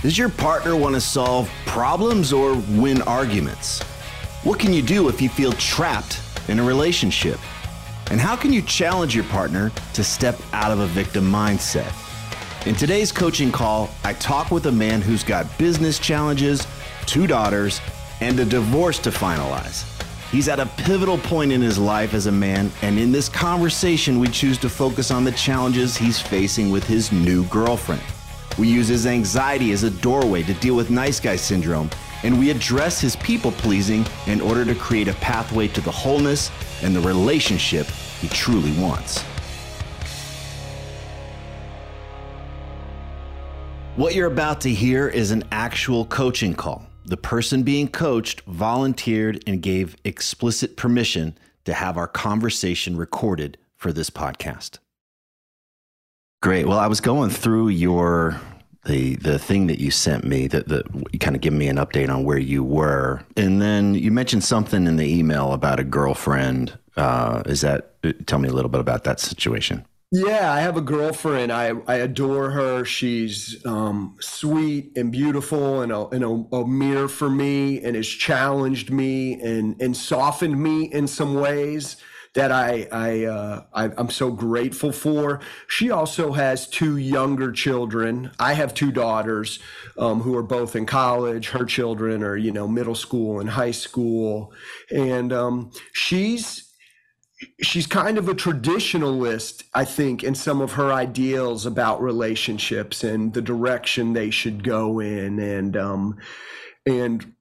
Does your partner want to solve problems or win arguments? What can you do if you feel trapped in a relationship? And how can you challenge your partner to step out of a victim mindset? In today's coaching call, I talk with a man who's got business challenges, two daughters, and a divorce to finalize. He's at a pivotal point in his life as a man, and in this conversation, we choose to focus on the challenges he's facing with his new girlfriend. We use his anxiety as a doorway to deal with nice guy syndrome, and we address his people pleasing in order to create a pathway to the wholeness and the relationship he truly wants. What you're about to hear is an actual coaching call. The person being coached volunteered and gave explicit permission to have our conversation recorded for this podcast. Great. Well, I was going through your the the thing that you sent me that that you kind of give me an update on where you were, and then you mentioned something in the email about a girlfriend. Uh, is that tell me a little bit about that situation? Yeah, I have a girlfriend. I, I adore her. She's um, sweet and beautiful and, a, and a, a, mirror for me and has challenged me and, and softened me in some ways that I I, uh, I am so grateful for. She also has two younger children. I have two daughters um, who are both in college. Her children are you know middle school and high school, and um, she's she's kind of a traditionalist, I think, in some of her ideals about relationships and the direction they should go in, and um, and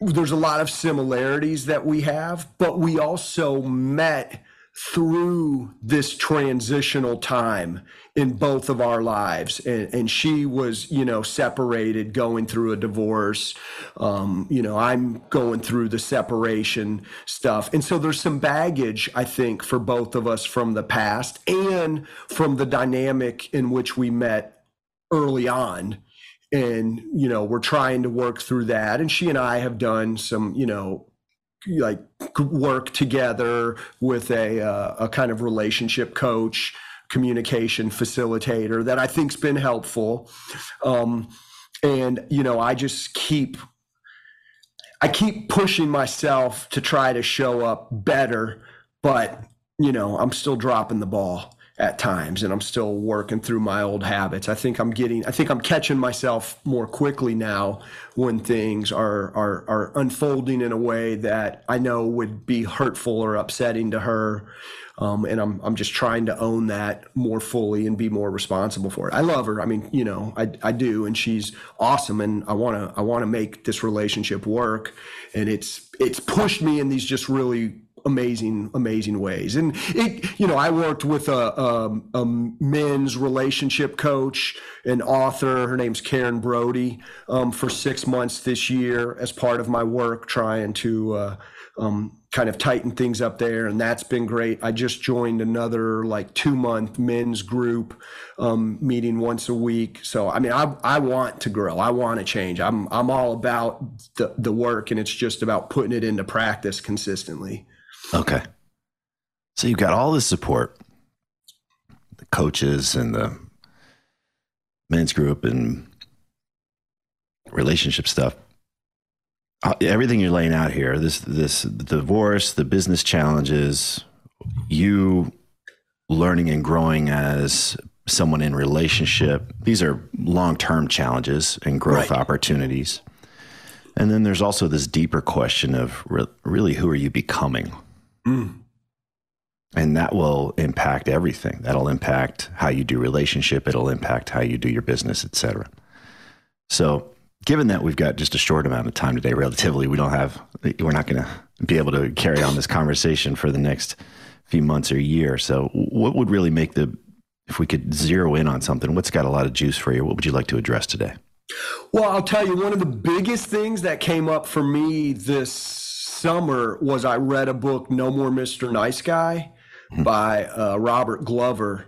there's a lot of similarities that we have, but we also met through this transitional time in both of our lives. And, and she was you know separated going through a divorce. Um, you know i'm going through the separation stuff. And so there's some baggage i think for both of us from the past and from the dynamic in which we met early on and you know we're trying to work through that. And she and i have done some you know like work together with a uh, a kind of relationship coach communication facilitator that i think's been helpful. Um, and you know i just keep i keep pushing myself to try to show up better but you know i'm still dropping the ball at times and I'm still working through my old habits. I think I'm getting I think I'm catching myself more quickly now when things are are are unfolding in a way that I know would be hurtful or upsetting to her. Um, and I'm I'm just trying to own that more fully and be more responsible for it. I love her. I mean, you know, I I do, and she's awesome, and I want to I want to make this relationship work. And it's it's pushed me in these just really amazing, amazing ways. And it, you know, I worked with a, a, a men's relationship coach, and author. Her name's Karen Brody um, for six months this year as part of my work, trying to. Uh, um, kind of tighten things up there and that's been great i just joined another like two month men's group um, meeting once a week so i mean I, I want to grow i want to change i'm i'm all about the, the work and it's just about putting it into practice consistently okay. So you've got all this support the coaches and the men's group and relationship stuff. Uh, everything you're laying out here this this divorce the business challenges you learning and growing as someone in relationship these are long-term challenges and growth right. opportunities. And then there's also this deeper question of re- really who are you becoming mm. and that will impact everything that'll impact how you do relationship it'll impact how you do your business etc so given that we've got just a short amount of time today, relatively, we don't have, we're not going to be able to carry on this conversation for the next few months or year. So, what would really make the, if we could zero in on something, what's got a lot of juice for you? What would you like to address today? Well, I'll tell you, one of the biggest things that came up for me this summer was I read a book, No More Mr. Nice Guy mm-hmm. by uh, Robert Glover.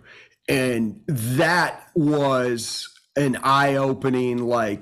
And that was an eye opening, like,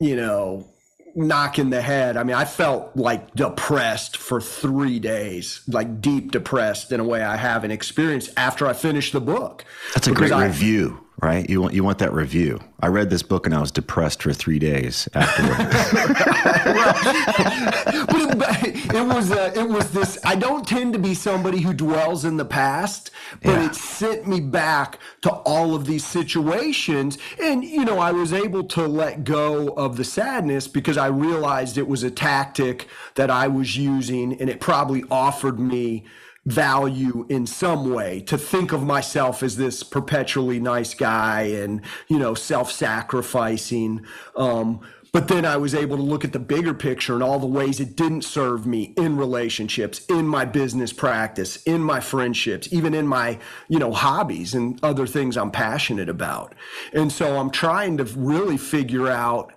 you know, knock in the head. I mean, I felt like depressed for three days, like deep depressed in a way I haven't experienced after I finished the book. That's a great I, review right? You want you want that review. I read this book and I was depressed for three days afterward. but it, it was uh, it was this. I don't tend to be somebody who dwells in the past, but yeah. it sent me back to all of these situations, and you know I was able to let go of the sadness because I realized it was a tactic that I was using, and it probably offered me value in some way to think of myself as this perpetually nice guy and you know self-sacrificing um, but then I was able to look at the bigger picture and all the ways it didn't serve me in relationships, in my business practice, in my friendships, even in my, you know, hobbies and other things I'm passionate about. And so I'm trying to really figure out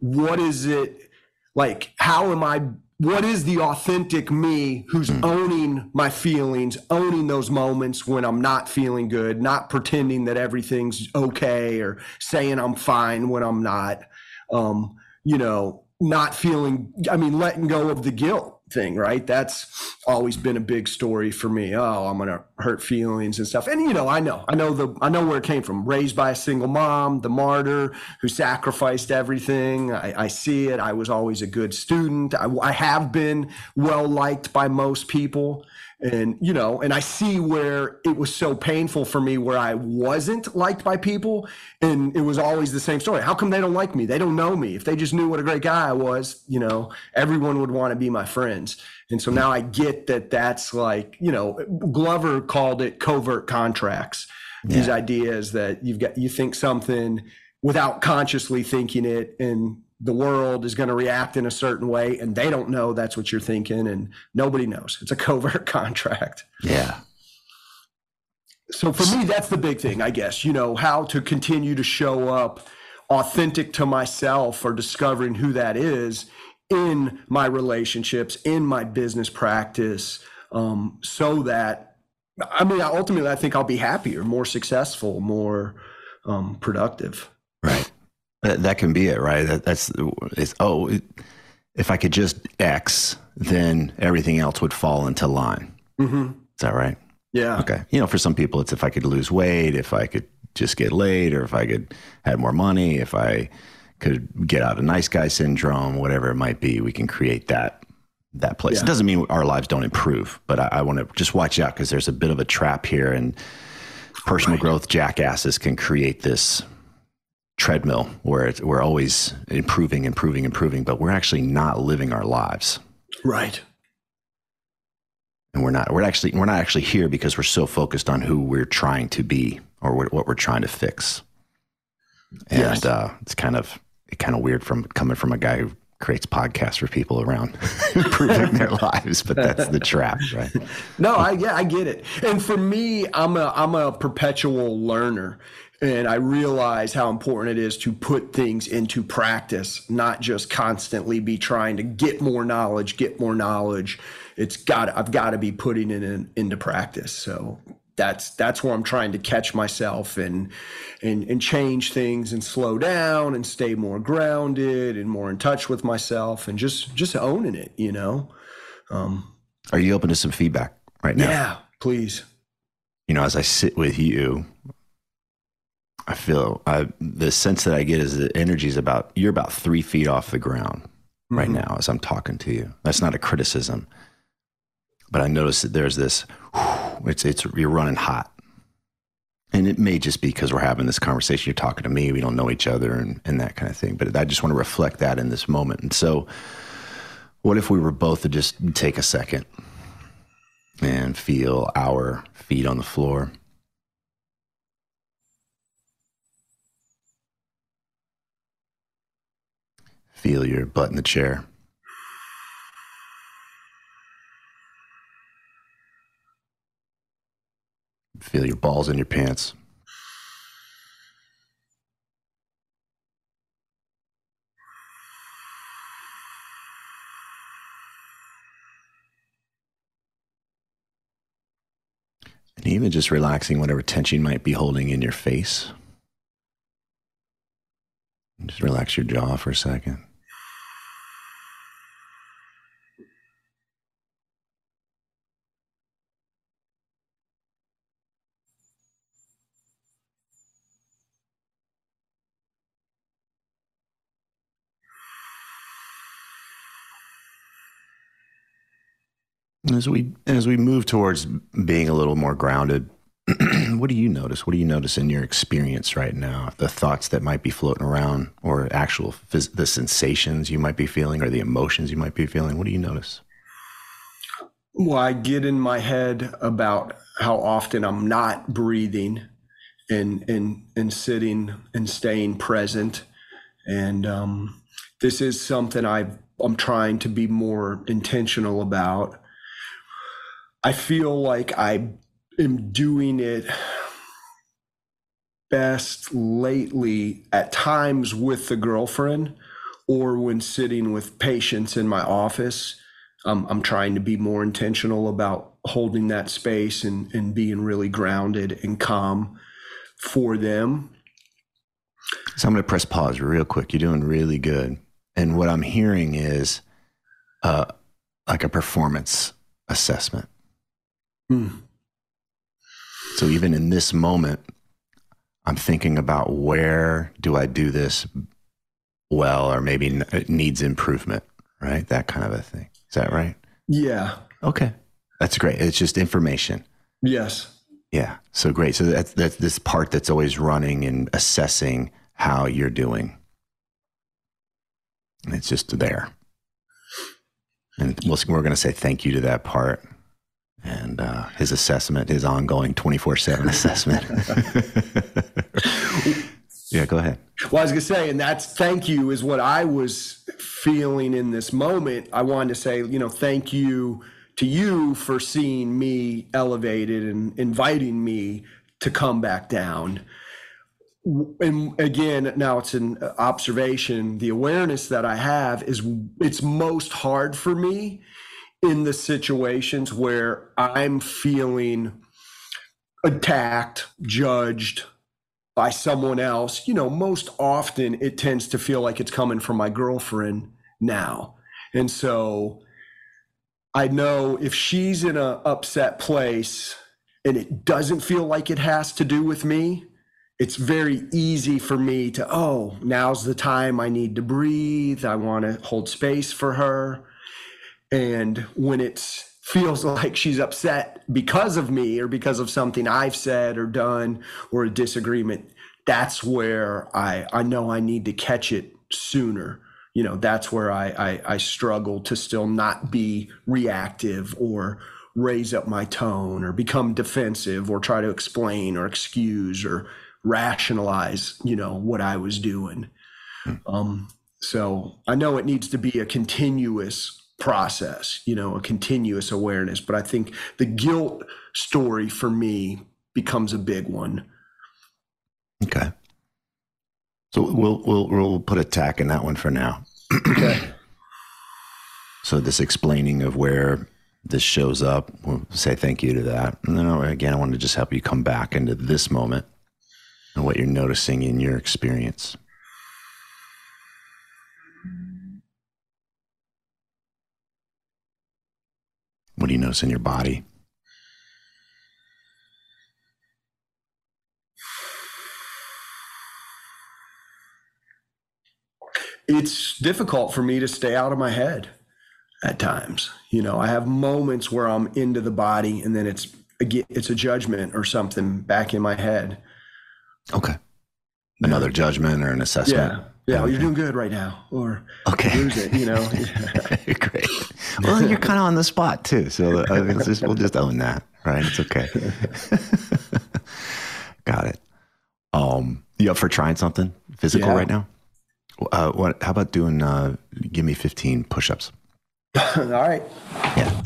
what is it like how am I what is the authentic me who's mm. owning my feelings, owning those moments when I'm not feeling good, not pretending that everything's okay or saying I'm fine when I'm not. Um, you know, not feeling, I mean, letting go of the guilt thing, right? That's always been a big story for me. Oh, I'm gonna hurt feelings and stuff. And you know, I know, I know the, I know where it came from. Raised by a single mom, the martyr who sacrificed everything. I, I see it. I was always a good student. I, I have been well liked by most people and you know and i see where it was so painful for me where i wasn't liked by people and it was always the same story. How come they don't like me? They don't know me. If they just knew what a great guy i was you know everyone would want to be my friends. And so now i get that that's like you know glover called it covert contracts. Yeah. these ideas that you've got you think something without consciously thinking it and the world is going to react in a certain way and they don't know that's what you're thinking and nobody knows. It's a covert contract. Yeah. So for me that's the big thing i guess you know how to continue to show up authentic to myself or discovering who that is in my relationships in my business practice um, so that i mean ultimately i think i'll be happier more successful more um, productive. Right that, that can be it, right? That, that's it's oh, it, if I could just X, then everything else would fall into line. Mm-hmm. Is that right? Yeah. Okay. You know, for some people, it's if I could lose weight, if I could just get laid, or if I could have more money, if I could get out of nice guy syndrome, whatever it might be, we can create that that place. Yeah. It doesn't mean our lives don't improve, but I, I want to just watch out because there's a bit of a trap here, and personal right. growth jackasses can create this treadmill where we're always improving, improving, improving, but we're actually not living our lives. Right. And we're not. We're actually we're not actually here because we're so focused on who we're trying to be or what we're trying to fix. And yes. uh, it's kind of kind of weird from coming from a guy who creates podcasts for people around improving their lives, but that's the trap, right? No, I yeah, I get it. And for me, I'm a I'm a perpetual learner. And I realize how important it is to put things into practice, not just constantly be trying to get more knowledge, get more knowledge. It's got I've got to be putting it in, into practice. So that's that's where I'm trying to catch myself and and and change things and slow down and stay more grounded and more in touch with myself and just just owning it, you know. Um, Are you open to some feedback right now? Yeah, please. You know, as I sit with you, I feel I, the sense that I get is the energy is about you're about three feet off the ground mm-hmm. right now as I'm talking to you. That's not a criticism, but I notice that there's this it's it's you're running hot. And it may just be because we're having this conversation. You're talking to me. We don't know each other, and, and that kind of thing. But I just want to reflect that in this moment. And so, what if we were both to just take a second and feel our feet on the floor? Feel your butt in the chair. Feel your balls in your pants. And even just relaxing whatever tension might be holding in your face. Just relax your jaw for a second. As we as we move towards being a little more grounded, what do you notice? What do you notice in your experience right now? The thoughts that might be floating around, or actual phys- the sensations you might be feeling, or the emotions you might be feeling. What do you notice? Well, I get in my head about how often I'm not breathing, and and and sitting and staying present, and um, this is something I I'm trying to be more intentional about I feel like I am doing it best lately at times with the girlfriend or when sitting with patients in my office. Um, I'm trying to be more intentional about holding that space and, and being really grounded and calm for them. So I'm going to press pause real quick. You're doing really good. And what I'm hearing is uh, like a performance assessment. Mm. So even in this moment, I'm thinking about where do I do this well, or maybe it needs improvement, right? That kind of a thing. Is that right? Yeah. Okay. That's great. It's just information. Yes. Yeah. So great. So that's, that's this part that's always running and assessing how you're doing. And it's just there. And we're going to say thank you to that part and uh, his assessment, his ongoing 24 7 assessment. yeah, go ahead. Well, I was going to say, and that's thank you is what I was feeling in this moment. I wanted to say, you know, thank you to you for seeing me elevated and inviting me to come back down. And again, now it's an observation. The awareness that I have is it's most hard for me in the situations where I'm feeling attacked, judged by someone else, you know, most often it tends to feel like it's coming from my girlfriend now. And so I know if she's in a upset place and it doesn't feel like it has to do with me, it's very easy for me to, oh, now's the time I need to breathe. I want to hold space for her. And when it feels like she's upset because of me or because of something I've said or done or a disagreement, that's where I, I know I need to catch it sooner. You know, that's where I, I, I struggle to still not be reactive or raise up my tone or become defensive or try to explain or excuse or rationalize, you know, what I was doing. Hmm. Um, So I know it needs to be a continuous process, you know, a continuous awareness. But I think the guilt story for me becomes a big one. Okay. So we'll we'll we'll put a tack in that one for now. Okay. So this explaining of where this shows up, we'll say thank you to that. And then again, I want to just help you come back into this moment and what you're noticing in your experience. What do you notice in your body? It's difficult for me to stay out of my head at times. You know, I have moments where I'm into the body and then it's it's a judgment or something back in my head. Okay. Another judgment or an assessment. Yeah. Yeah, well, you're doing good right now, or okay, lose it. You know, great. Well, you're kind of on the spot too, so mean, just, we'll just own that, right? It's okay. Got it. Um, you up for trying something physical yeah. right now? Uh, what? How about doing? Uh, give me 15 push-ups. All right. Yeah.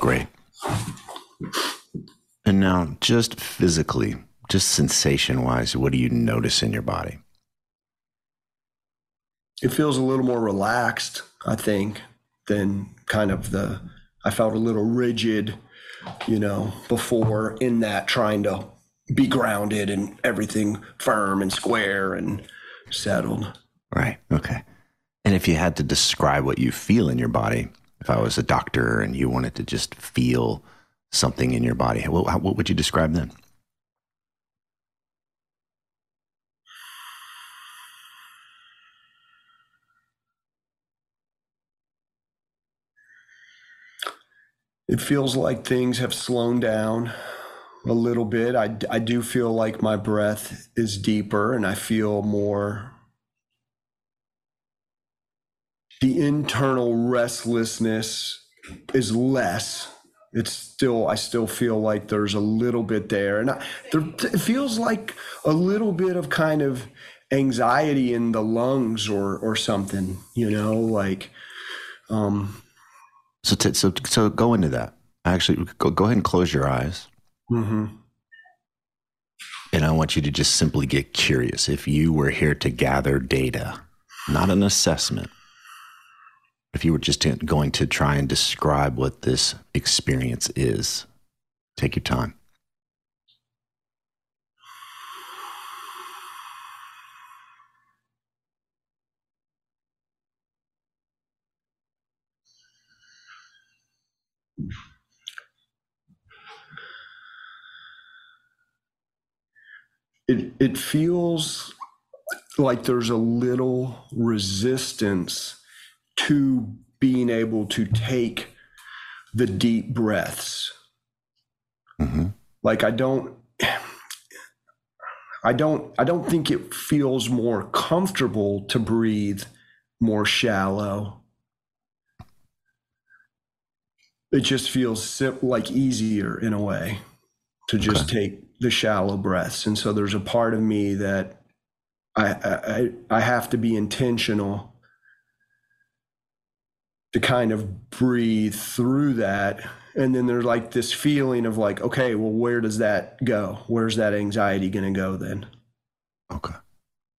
Great. And now, just physically, just sensation wise, what do you notice in your body? It feels a little more relaxed, I think, than kind of the, I felt a little rigid, you know, before in that trying to be grounded and everything firm and square and settled. Right. Okay. And if you had to describe what you feel in your body, if I was a doctor and you wanted to just feel something in your body, what, what would you describe then? It feels like things have slowed down a little bit. I, I do feel like my breath is deeper and I feel more the internal restlessness is less. It's still, I still feel like there's a little bit there. And I, there, it feels like a little bit of kind of anxiety in the lungs or, or something, you know, like, um, so, t- so, so go into that. Actually, go, go ahead and close your eyes. Mm-hmm. And I want you to just simply get curious. If you were here to gather data, not an assessment, if you were just going to try and describe what this experience is, take your time. It it feels like there's a little resistance to being able to take the deep breaths. Mm-hmm. Like I don't I don't I don't think it feels more comfortable to breathe more shallow. It just feels sim- like easier in a way to just okay. take the shallow breaths. And so there's a part of me that I I, I have to be intentional to kind of breathe through that. And then there's like this feeling of like okay well where does that go? Where's that anxiety going to go then? Okay.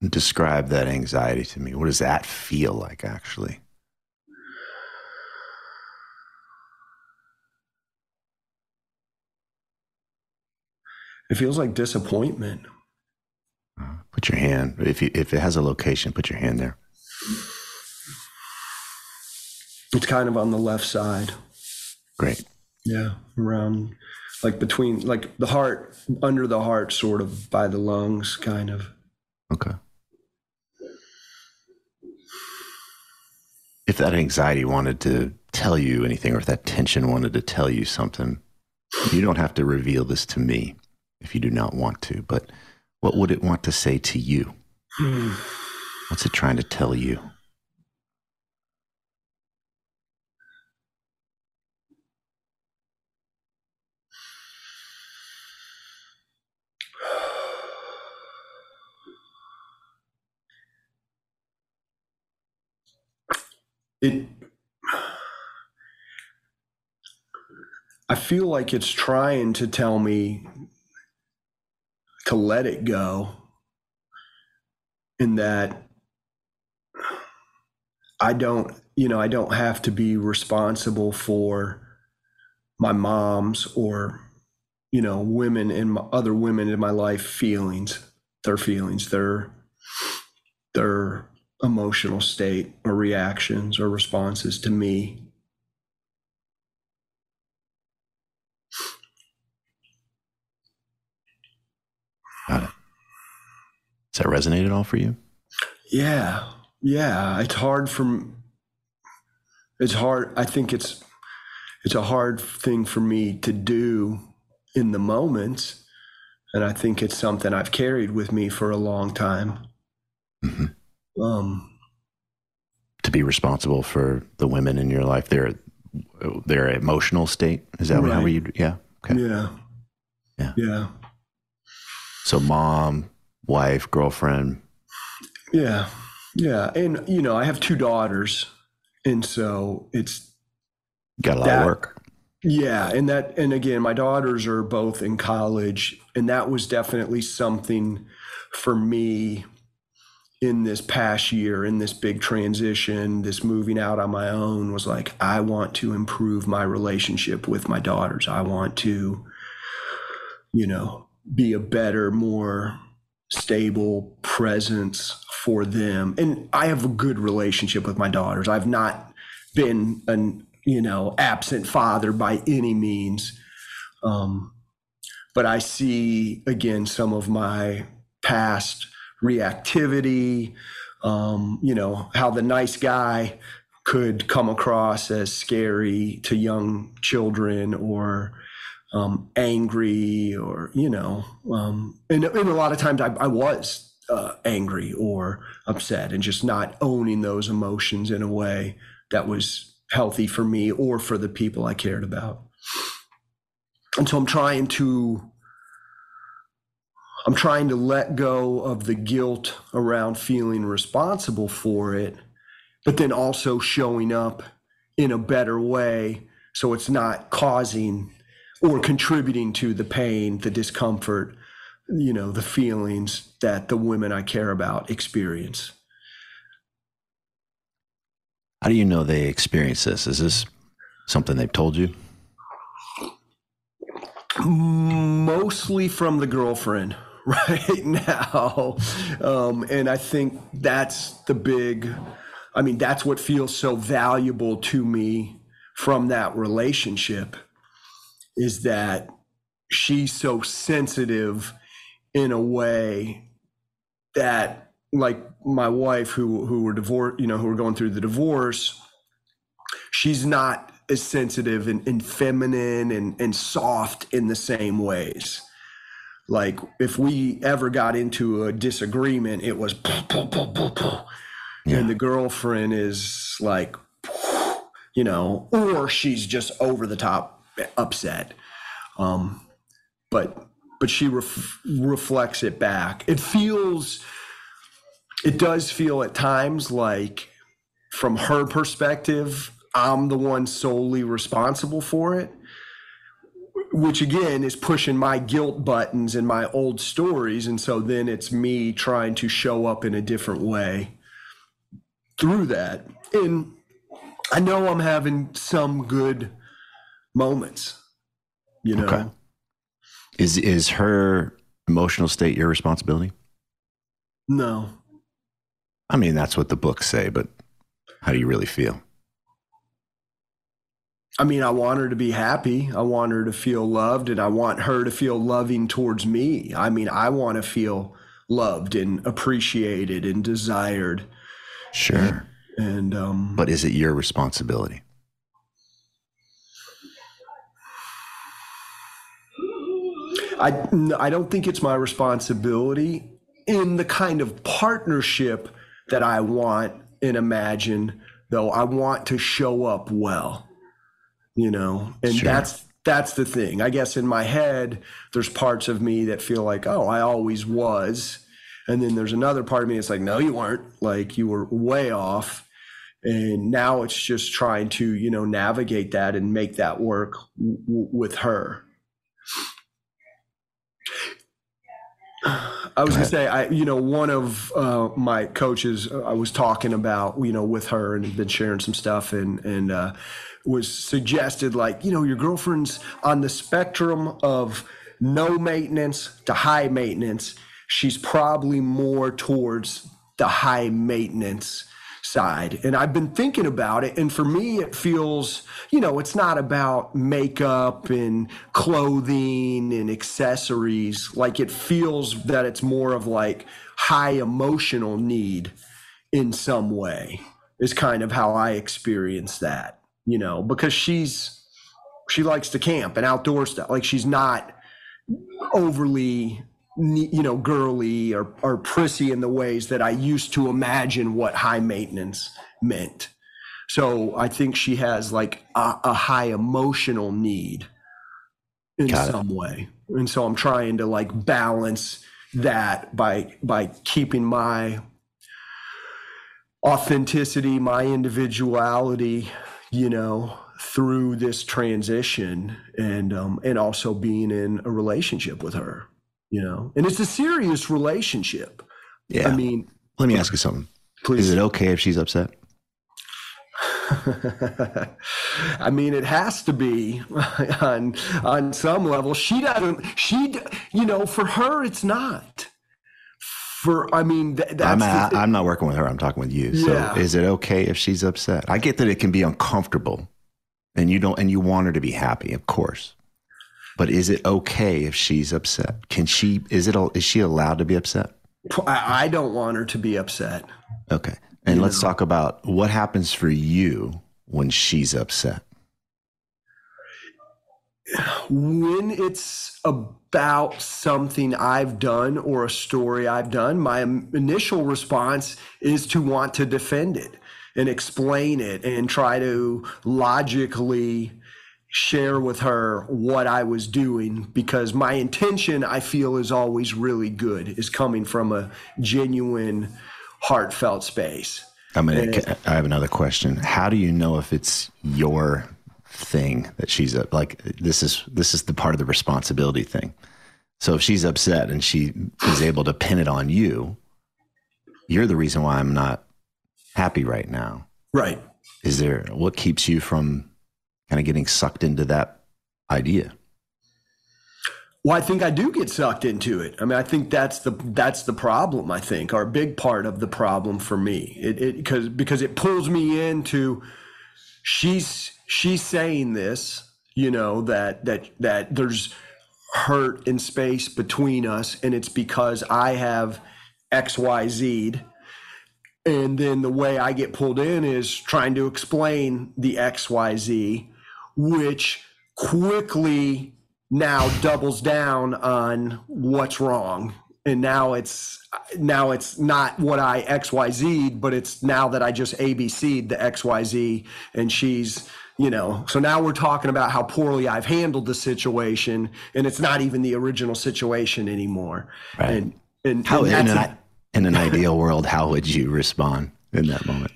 Describe that anxiety to me. What does that feel like actually? It feels like disappointment. Uh, put your hand if you, if it has a location put your hand there it's kind of on the left side. Great. Yeah, around like between like the heart under the heart sort of by the lungs kind of. Okay. If that anxiety wanted to tell you anything or if that tension wanted to tell you something, you don't have to reveal this to me if you do not want to, but what would it want to say to you? Hmm. What's it trying to tell you? It I feel like it's trying to tell me to let it go in that I don't, you know, I don't have to be responsible for my mom's or, you know, women and other women in my life feelings, their feelings, their, their emotional state or reactions or responses to me Got it. Does that resonate at all for you? Yeah. Yeah. It's hard from, it's hard. I think it's, it's a hard thing for me to do in the moment. And I think it's something I've carried with me for a long time. Mm-hmm. Um, to be responsible for the women in your life, their their emotional state. Is that right. how you? Yeah. Okay. Yeah. Yeah. Yeah. So, mom, wife, girlfriend. Yeah. Yeah. And, you know, I have two daughters. And so it's got a lot that, of work. Yeah. And that, and again, my daughters are both in college. And that was definitely something for me in this past year, in this big transition, this moving out on my own was like, I want to improve my relationship with my daughters. I want to, you know, be a better, more stable presence for them. And I have a good relationship with my daughters. I've not been an, you know, absent father by any means. Um, but I see again some of my past reactivity, um, you know, how the nice guy could come across as scary to young children or um, angry or you know um, and, and, a lot of times i, I was uh, angry or upset and just not owning those emotions in a way that was healthy for me or for the people i cared about. And so i'm trying to i'm trying to let go of the guilt around feeling responsible for it but then also showing up in a better way so it's not causing or contributing to the pain, the discomfort, you know, the feelings that the women I care about experience. How do you know they experience this? Is this something they've told you? Mostly from the girlfriend right now. Um, and I think that's the big, I mean, that's what feels so valuable to me from that relationship is that she's so sensitive in a way that like my wife who who were divorced you know who were going through the divorce she's not as sensitive and, and feminine and, and soft in the same ways like if we ever got into a disagreement it was yeah. and the girlfriend is like you know or she's just over the top upset. Um, but but she ref- reflects it back. It feels, it does feel at times like, from her perspective, I'm the one solely responsible for it, which again is pushing my guilt buttons and my old stories. And so then it's me trying to show up in a different way through that. And I know I'm having some good moments. You know, okay. is is her emotional state your responsibility? No. I mean, that's what the books say, but how do you really feel? I mean, I want her to be happy. I want her to feel loved, and I want her to feel loving towards me. I mean, I want to feel loved and appreciated and desired. Sure. And, um, but is it your responsibility? I, I don't think it's my responsibility in the kind of partnership that I want and imagine, though, I want to show up well, you know, and sure. that's that's the thing. I guess in my head, there's parts of me that feel like, oh, I always was. And then there's another part of me that's like, no, you weren't. Like you were way off. And now it's just trying to, you know, navigate that and make that work w- with her. I was going to say, I, you know, one of uh, my coaches, uh, I was talking about, you know, with her and been sharing some stuff and, and, uh, was suggested like, you know, your girlfriend's on the spectrum of no maintenance to high maintenance. She's probably more towards the high maintenance side. And I've been thinking about it. And for me, it feels, you know, it's not about makeup and clothing and accessories. Like it feels that it's more of like high emotional need in some way, is kind of how I experience that, you know, because she's, she likes to camp and outdoor stuff. Like she's not overly you know, girly or, or prissy in the ways that I used to imagine what high maintenance meant. So I think she has like a, a high emotional need in Got some it. way. And so I'm trying to like balance that by by keeping my authenticity, my individuality, you know, through this transition and um and also being in a relationship with her you know, and it's a serious relationship. Yeah. I mean, let me ask you something. Please. Is it okay if she's upset? I mean, it has to be on on some level. She doesn't. She, you know, for her, it's not. For I mean, th- that's I'm, a, I'm not working with her. I'm talking with you. So, yeah. is it okay if she's upset? I get that it can be uncomfortable, and you don't, and you want her to be happy, of course. But is it okay if she's upset? Can she? Is it? Is she allowed to be upset? I don't want her to be upset. Okay, and you let's know? talk about what happens for you when she's upset. When it's about something I've done or a story I've done, my initial response is to want to defend it and explain it and try to logically share with her what I was doing because my intention I feel is always really good is coming from a genuine heartfelt space. I mean, and, I have another question. How do you know if it's your thing that she's a, like this is this is the part of the responsibility thing. So if she's upset and she is able to pin it on you, you're the reason why I'm not happy right now. Right. Is there what keeps you from kind of getting sucked into that idea? Well, I think I do get sucked into it. I mean, I think that's the that's the problem. I think, or a big part of the problem for me, it, it because because it pulls me into. She's she's saying this, you know, that that that there's hurt in space between us, and it's because I have X Y Z'd, and then the way I get pulled in is trying to explain the X Y Z which quickly now doubles down on what's wrong and now it's now it's not what I XYZ, but it's now that I just ABC'd the XYZ and she's, you know, so now we're talking about how poorly I've handled the situation and it's not even the original situation anymore. Right. And, and, how, and in, an, in an ideal world, how would you respond in that moment?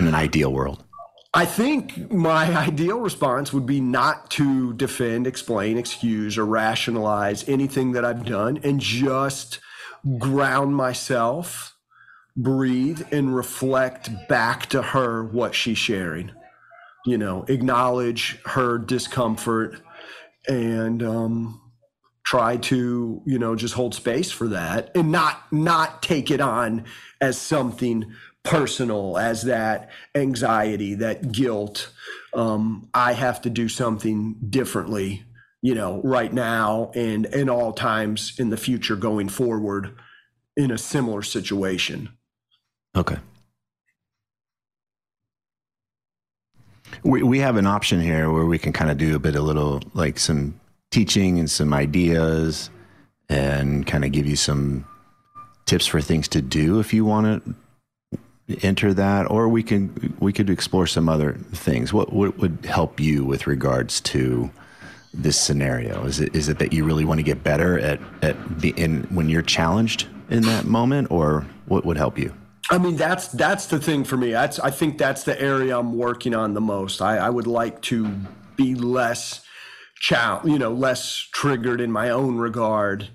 In an ideal world? I think my ideal response would be not to defend, explain, excuse, or rationalize anything that I've done and just ground myself, breathe, and reflect back to her what she's sharing. You know, acknowledge her discomfort and um, try to, you know, just hold space for that and not not take it on as something personal as that anxiety, that guilt. Um, I have to do something differently, you know, right now and in all times in the future going forward in a similar situation. Okay. We, we have an option here where we can kind of do a bit of little like some teaching and some ideas and kind of give you some tips for things to do if you want to enter that, or we can we could explore some other things. What, what would help you with regards to this scenario? Is it is it that you really want to get better at at the in when you're challenged in that moment, or what would help you? I mean, that's that's the thing for me. That's I think that's the area I'm working on the most. I, I would like to be less, chow, you know, less triggered in my own regard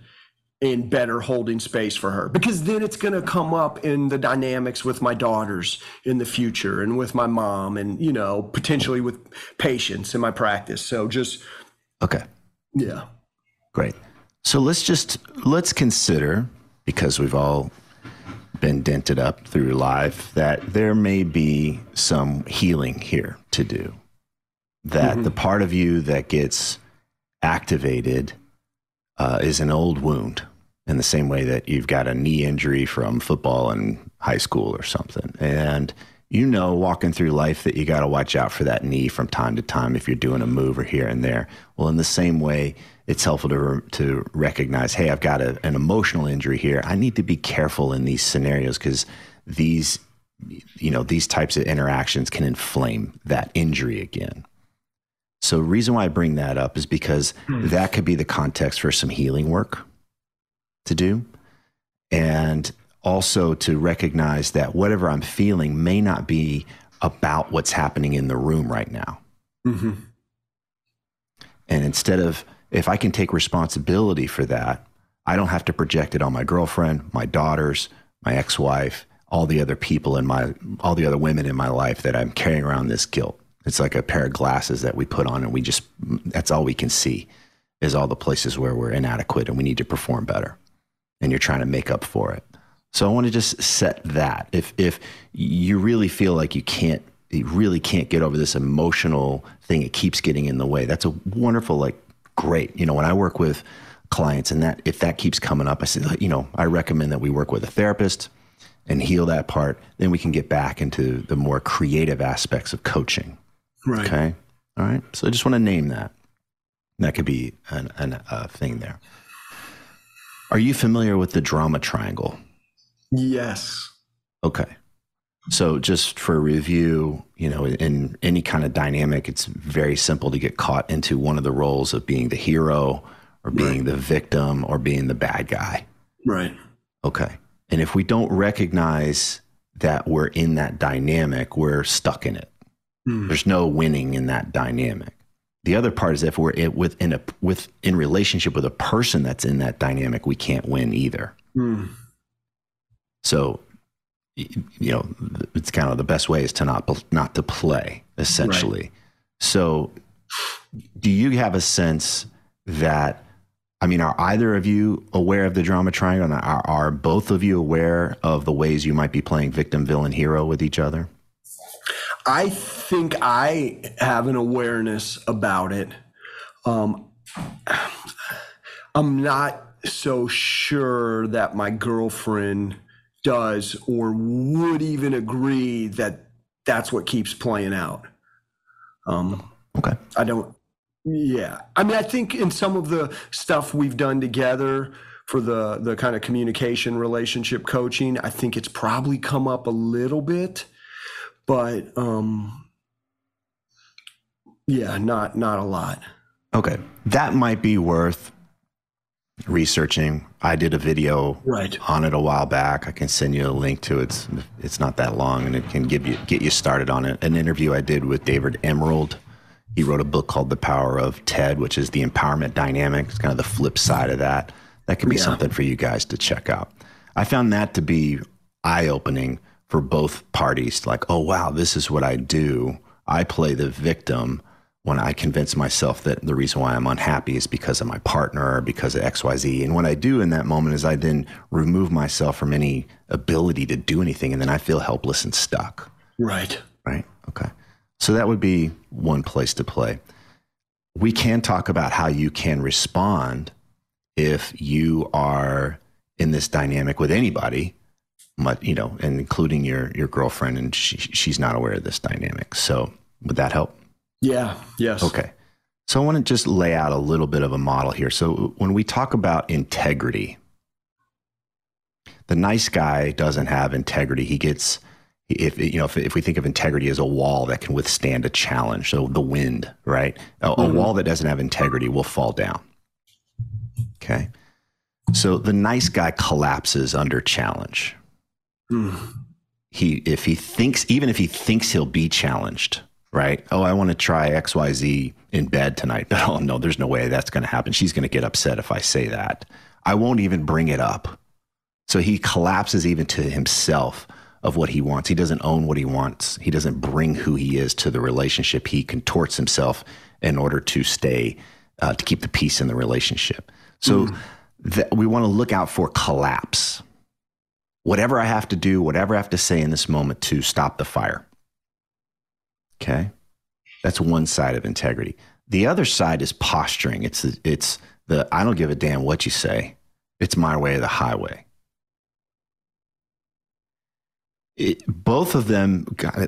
in better holding space for her. Because then it's going to come up in the dynamics with my daughters in the future and with my mom and you know potentially with patients in my practice. So just okay. Yeah. Great. So let's just let's consider because we've all been dented up through life that there may be some healing here to do. That mm-hmm. the part of you that gets activated uh, is an old wound in the same way that you've got a knee injury from football in high school or something. And you know, walking through life, that you got to watch out for that knee from time to time if you're doing a move or here and there. Well, in the same way, it's helpful to, to recognize hey, I've got a, an emotional injury here. I need to be careful in these scenarios because these you know these types of interactions can inflame that injury again so the reason why i bring that up is because hmm. that could be the context for some healing work to do. And also to recognize that whatever I'm feeling may not be about what's happening in the room right now. Mm-hmm. And instead of, if I can take responsibility for that, I don't have to project it on my girlfriend, my daughters, my ex wife, all the other people in my, all the other women in my life that I'm carrying around this guilt. It's like a pair of glasses that we put on and we just, that's all we can see is all the places where we're inadequate and we need to perform better and you're trying to make up for it. So I want to just set that. If if you really feel like you can't you really can't get over this emotional thing, it keeps getting in the way. That's a wonderful like great. You know, when I work with clients and that if that keeps coming up, I say, you know, I recommend that we work with a therapist and heal that part. Then we can get back into the more creative aspects of coaching. Right. Okay. All right. So I just want to name that. That could be an, an, a thing there. Are you familiar with the drama triangle? Yes. Okay. So just for review, you know, in any kind of dynamic, it's very simple to get caught into one of the roles of being the hero or being right. the victim or being the bad guy. Right. Okay. And if we don't recognize that we're in that dynamic, we're stuck in it. Mm. There's no winning in that dynamic. The other part is if we're in, within a with in relationship with a person that's in that dynamic, we can't win either. Mm. So, you know, it's kind of the best way is to not not to play essentially. Right. So, do you have a sense that? I mean, are either of you aware of the drama triangle? Are, are both of you aware of the ways you might be playing victim, villain, hero with each other? I think I have an awareness about it. Um, I'm not so sure that my girlfriend does or would even agree that that's what keeps playing out. Um, okay. I don't, yeah. I mean, I think in some of the stuff we've done together for the, the kind of communication relationship coaching, I think it's probably come up a little bit but um, yeah, not not a lot. Okay, that might be worth researching. I did a video right. on it a while back. I can send you a link to it. It's, it's not that long, and it can give you get you started on it. An interview I did with David Emerald. He wrote a book called The Power of TED, which is the empowerment dynamic. It's kind of the flip side of that. That could be yeah. something for you guys to check out. I found that to be eye opening for both parties. Like, oh, wow, this is what I do. I play the victim when I convince myself that the reason why I'm unhappy is because of my partner or because of XYZ. And what I do in that moment is I then remove myself from any ability to do anything. And then I feel helpless and stuck. Right. Right. Okay. So that would be one place to play. We can talk about how you can respond if you are in this dynamic with anybody much, you know, and including your your girlfriend, and she, she's not aware of this dynamic. So would that help? Yeah. Yes. Okay. So I want to just lay out a little bit of a model here. So when we talk about integrity, The nice guy doesn't have integrity. He gets if you know if, if we think of integrity as a wall that can withstand a challenge so the wind right a, mm-hmm. a wall that doesn't have integrity will fall down okay so the nice guy collapses under challenge mm. he if he thinks even if he thinks he'll be challenged right oh i want to try xyz in bed tonight oh no there's no way that's going to happen she's going to get upset if i say that i won't even bring it up so he collapses even to himself of what he wants. He doesn't own what he wants. He doesn't bring who he is to the relationship. He contorts himself in order to stay, uh, to keep the peace in the relationship. So mm. we want to look out for collapse. Whatever I have to do, whatever I have to say in this moment to stop the fire. Okay. That's one side of integrity. The other side is posturing. It's, it's the, I don't give a damn what you say. It's my way or the highway. it, both of them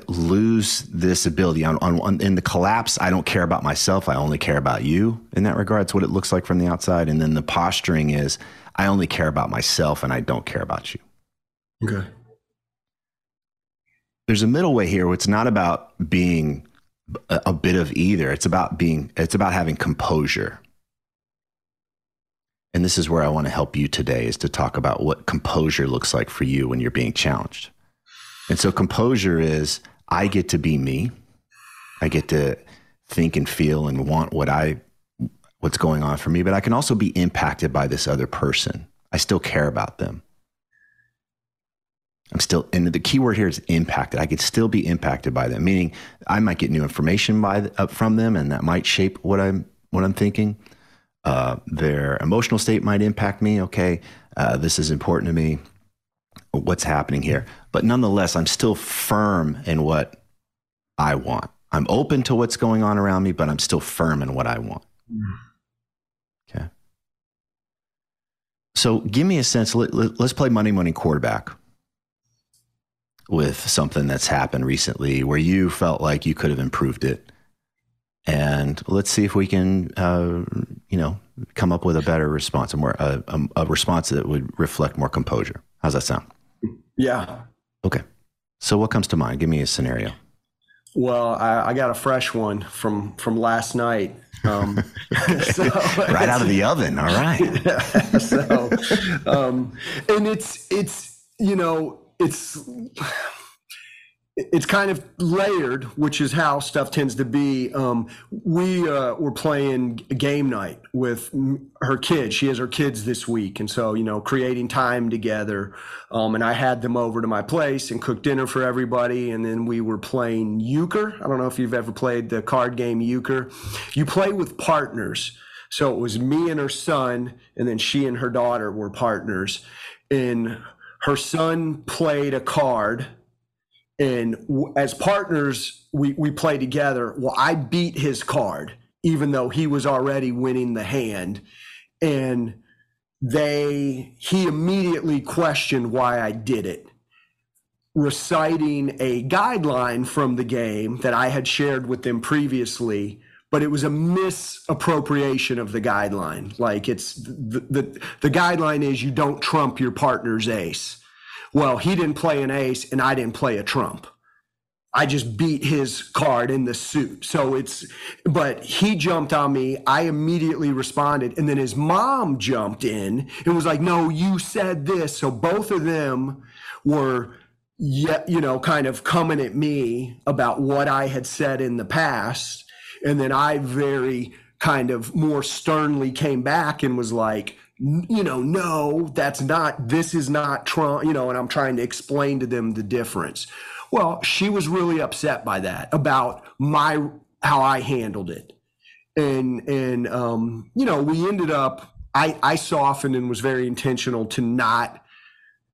lose this ability on, on, on, in the collapse i don't care about myself i only care about you in that regard it's what it looks like from the outside and then the posturing is i only care about myself and i don't care about you okay there's a middle way here it's not about being a, a bit of either it's about being it's about having composure and this is where i want to help you today is to talk about what composure looks like for you when you're being challenged and so composure is I get to be me. I get to think and feel and want what I what's going on for me, but I can also be impacted by this other person. I still care about them. I'm still, and the key word here is impacted. I could still be impacted by them, meaning I might get new information by uh, from them, and that might shape what I'm what I'm thinking. Uh, their emotional state might impact me. Okay, uh, this is important to me what's happening here. But nonetheless, I'm still firm in what I want. I'm open to what's going on around me, but I'm still firm in what I want. Okay. So give me a sense. Let, us let, play money, money quarterback with something that's happened recently where you felt like you could have improved it. And let's see if we can, uh, you know, come up with a better response, a more a, a, a response that would reflect more composure. How's that sound? Yeah. Okay. So what comes to mind? Give me a scenario. Well, I, I got a fresh one from from last night. Um, so right out of the oven. All right. So, um, and it's it's you know it's it's kind of layered, which is how stuff tends to be. Um, we uh, were playing game night with her kids. She has her kids this week, and so you know, creating time together. Um, and I had them over to my place and cooked dinner for everybody. And then we were playing euchre. I don't know if you've ever played the card game euchre. You play with partners. So it was me and her son, and then she and her daughter were partners. And her son played a card and as partners we we play together. Well i beat his card even though he was already winning the hand. And they he immediately questioned why i did it reciting a guideline from the game that i had shared with them previously but it was a misappropriation of the guideline like it's the, the, the guideline is you don't trump your partner's ace well, he didn't play an ace and I didn't play a trump. I just beat his card in the suit. So it's, but he jumped on me. I immediately responded. And then his mom jumped in and was like, no, you said this. So both of them were, you know, kind of coming at me about what I had said in the past. And then I very kind of more sternly came back and was like, you know, no, that's not, this is not Trump, you know, and I'm trying to explain to them the difference. Well, she was really upset by that about my, how I handled it. And, and, um, you know, we ended up, I, I softened and was very intentional to not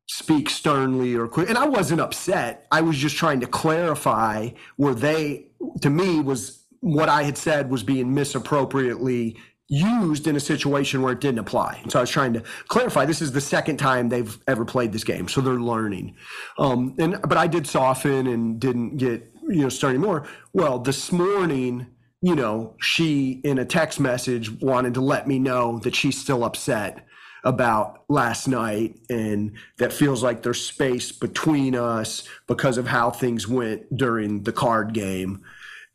speak sternly or quick. And I wasn't upset. I was just trying to clarify where they, to me, was what I had said was being misappropriately used in a situation where it didn't apply. And so I was trying to clarify this is the second time they've ever played this game. So they're learning. Um, and but I did soften and didn't get, you know, starting more. Well, this morning, you know, she in a text message wanted to let me know that she's still upset about last night and that feels like there's space between us because of how things went during the card game.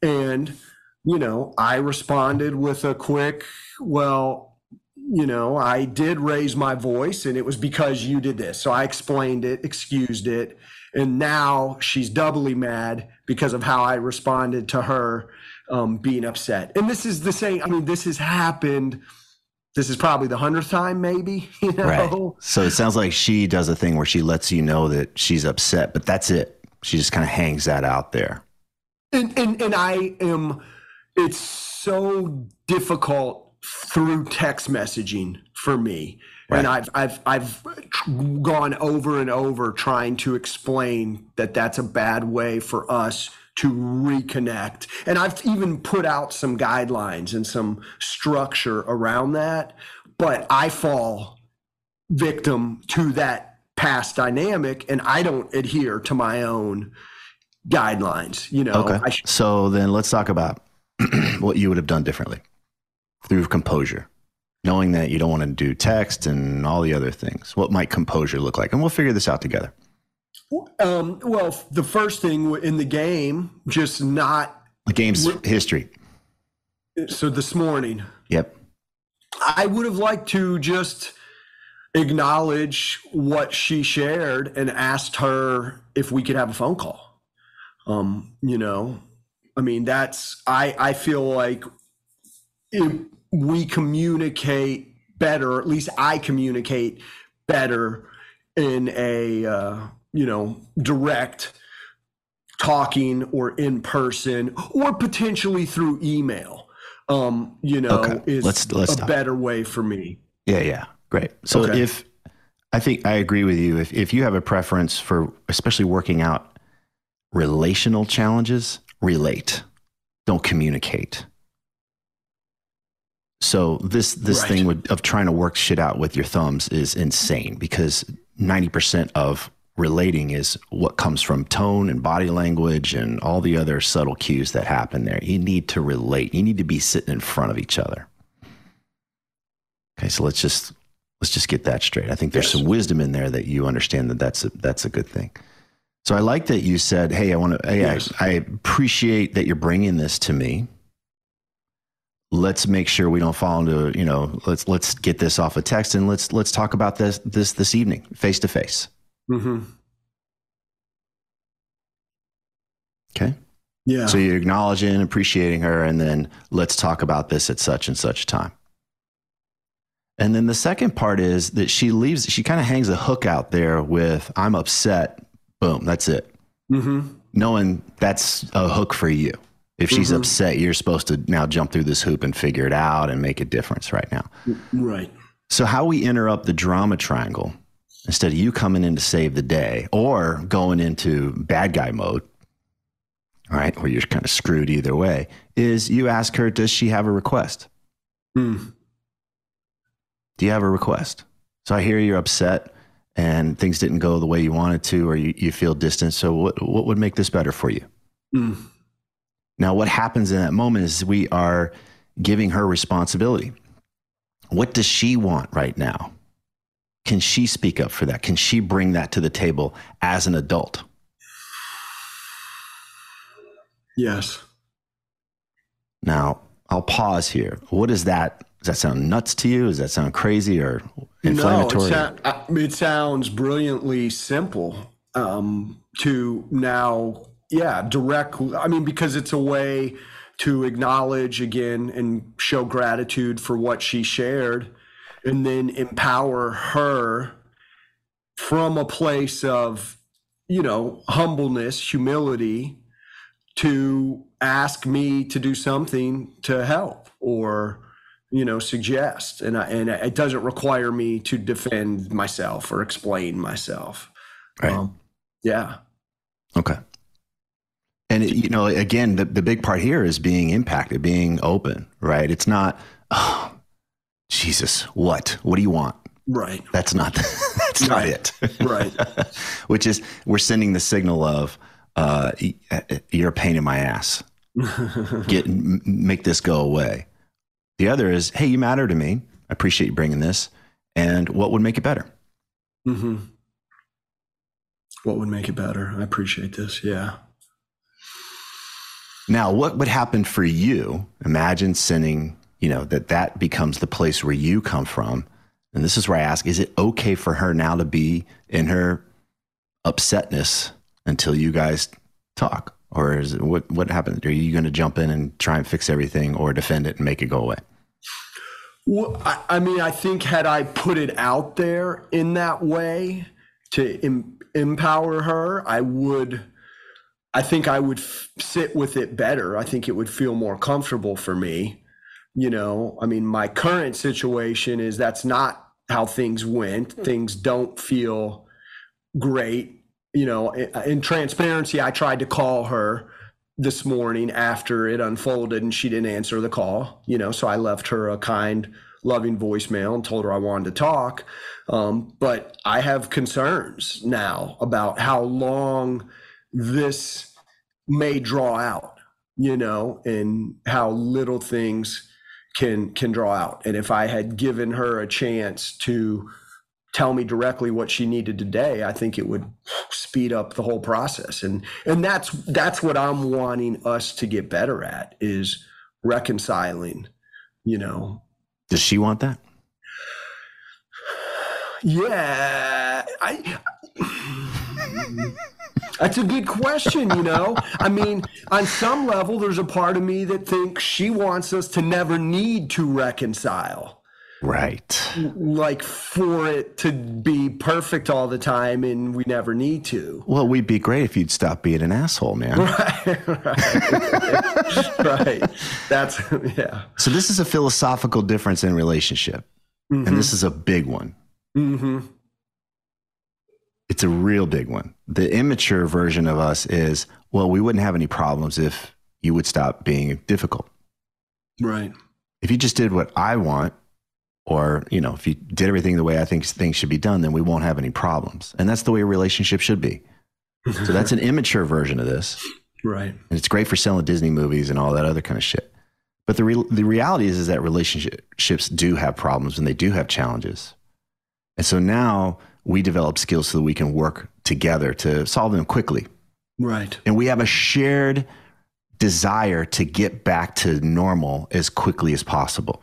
And, you know, I responded with a quick, well, you know, I did raise my voice and it was because you did this. So I explained it, excused it. And now she's doubly mad because of how I responded to her um, being upset. And this is the same, I mean, this has happened. This is probably the hundredth time, maybe. You know? Right. So it sounds like she does a thing where she lets you know that she's upset, but that's it. She just kind of hangs that out there. And, and, and I am, it's so difficult through text messaging for me. Right. And I've, I've, I've gone over and over trying to explain that that's a bad way for us to reconnect. And I've even put out some guidelines and some structure around that, but I fall victim to that past dynamic and I don't adhere to my own guidelines, you know. Okay. Sh- so then let's talk about what you would have done differently through composure. Knowing that you don't want to do text and all the other things. What might composure look like? And we'll figure this out together. Um, well, the first thing in the game, just not the game's history. So this morning, yep, I would have liked to just acknowledge what she shared and asked her if we could have a phone call. Um, you know, I mean, that's I I feel like if we communicate better, at least I communicate better in a uh, you know, direct talking or in person or potentially through email. Um, you know, okay. is let's, let's a better way for me. Yeah, yeah. Great. So okay. if I think I agree with you, if if you have a preference for especially working out relational challenges, relate. Don't communicate. So this this right. thing with, of trying to work shit out with your thumbs is insane because 90% of relating is what comes from tone and body language and all the other subtle cues that happen there. You need to relate. You need to be sitting in front of each other. Okay, so let's just let's just get that straight. I think there's yes. some wisdom in there that you understand that that's a, that's a good thing. So I like that you said, "Hey, I want to. Hey, yes. I, I appreciate that you're bringing this to me. Let's make sure we don't fall into you know. Let's let's get this off of text and let's let's talk about this this this evening, face to face." Okay. Yeah. So you're acknowledging and appreciating her, and then let's talk about this at such and such time. And then the second part is that she leaves, she kind of hangs a hook out there with, I'm upset. Boom, that's it. Mm-hmm. Knowing that's a hook for you. If she's mm-hmm. upset, you're supposed to now jump through this hoop and figure it out and make a difference right now. Right. So, how we interrupt the drama triangle instead of you coming in to save the day or going into bad guy mode, right, where you're kind of screwed either way, is you ask her, does she have a request? Hmm. Do you have a request? So I hear you're upset and things didn't go the way you wanted to, or you, you feel distant. So what, what would make this better for you? Hmm. Now, what happens in that moment is we are giving her responsibility. What does she want right now? Can she speak up for that? Can she bring that to the table as an adult? Yes. Now, I'll pause here. What is that? Does that sound nuts to you? Does that sound crazy or inflammatory? No, it, it sounds brilliantly simple um, to now, yeah, direct. I mean, because it's a way to acknowledge again and show gratitude for what she shared and then empower her from a place of, you know, humbleness, humility to ask me to do something to help or you know suggest and I, and it doesn't require me to defend myself or explain myself right um, yeah okay and it, you know again the, the big part here is being impacted being open right it's not oh, Jesus, what? What do you want? Right. That's not that's not it. right. Which is we're sending the signal of uh, you're a pain in my ass. Get make this go away. The other is, hey, you matter to me. I appreciate you bringing this, and what would make it better. Mm-hmm. What would make it better? I appreciate this. Yeah. Now, what would happen for you? Imagine sending, you know, that that becomes the place where you come from. And this is where I ask is it okay for her now to be in her upsetness until you guys talk? Or is it, what, what happened? Are you going to jump in and try and fix everything or defend it and make it go away? Well, I, I mean, I think had I put it out there in that way to em- empower her, I would. I think I would f- sit with it better. I think it would feel more comfortable for me. You know, I mean, my current situation is that's not how things went. Hmm. Things don't feel great. You know, in, in transparency, I tried to call her this morning after it unfolded and she didn't answer the call, you know, so I left her a kind, loving voicemail and told her I wanted to talk. Um, but I have concerns now about how long this may draw out, you know, and how little things can can draw out. And if I had given her a chance to tell me directly what she needed today, I think it would speed up the whole process. And and that's that's what I'm wanting us to get better at is reconciling, you know. Does she want that? Yeah, I That's a good question, you know? I mean, on some level there's a part of me that thinks she wants us to never need to reconcile Right. like for it to be perfect all the time and we never need to. Well, we'd be great if you'd stop being an asshole, man. Right. right. right. That's yeah. So this is a philosophical difference in relationship. And this is a big one. Mm-hmm. It's a real big one. The immature version of us is, well, we wouldn't have any problems if you would stop being difficult. Right. If you just did what I want, or you know, if you did everything the way I think things should be done, then we won't have any problems. And that's the way a relationship should be. So that's an immature version of this. Right. and it's great for selling Disney movies and all that other kind of shit. But the re- the reality is is that relationships do have problems and they do have challenges, and so now we develop skills so that we can work together to solve them quickly, Right. and we have a shared desire to get back to normal as quickly as possible,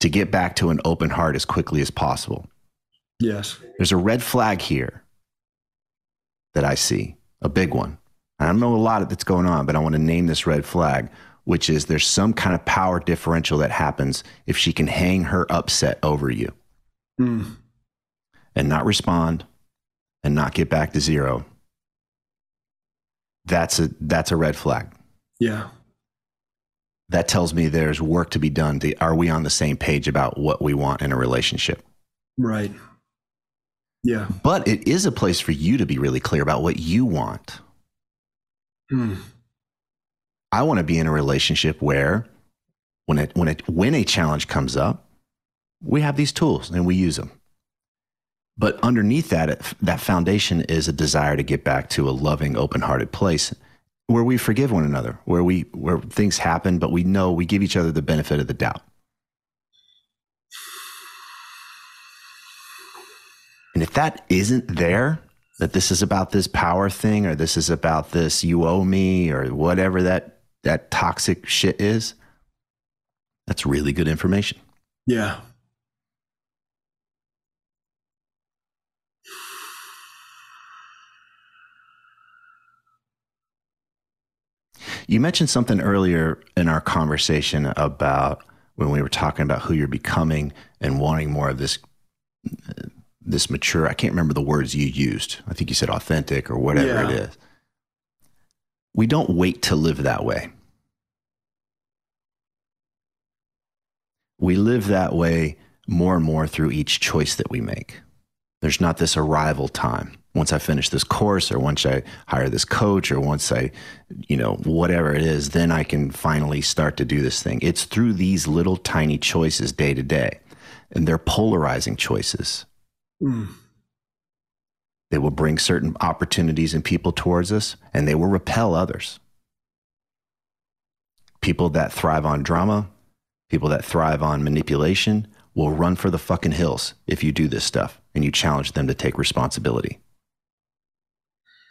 to get back to an open heart as quickly as possible. Yes. There's a red flag here that I see, a big one. I don't know a lot that's going on, but I want to name this red flag, which is there's some kind of power differential that happens if she can hang her upset over you Mm. and not respond and not get back to zero. That's a that's a red flag. Yeah. That tells me there's work to be done. To, are we on the same page about what we want in a relationship? Right. Yeah. But it is a place for you to be really clear about what you want. Mm. I want to be in a relationship where when it when it when a challenge comes up, we have these tools and we use them. But underneath that that foundation is a desire to get back to a loving, open-hearted place where we forgive one another, where we where things happen but we know we give each other the benefit of the doubt. And if that isn't there, that this is about this power thing or this is about this you owe me or whatever that that toxic shit is, that's really good information. Yeah. You mentioned something earlier in our conversation about when we were talking about who you're becoming and wanting more of this this mature. I can't remember the words you used. I think you said authentic or whatever it Yeah. is. We don't wait to live that way. We live that way more and more through each choice that we make. There's not this arrival time. Once I finish this course or once I hire this coach or once I, you know, whatever it is, then I can finally start to do this thing. It's through these little tiny choices day to day. And they're polarizing choices. Mm. They will bring certain opportunities and people towards us, and they will repel others. People that thrive on drama, people that thrive on manipulation will run for the fucking hills if you do this stuff and you challenge them to take responsibility.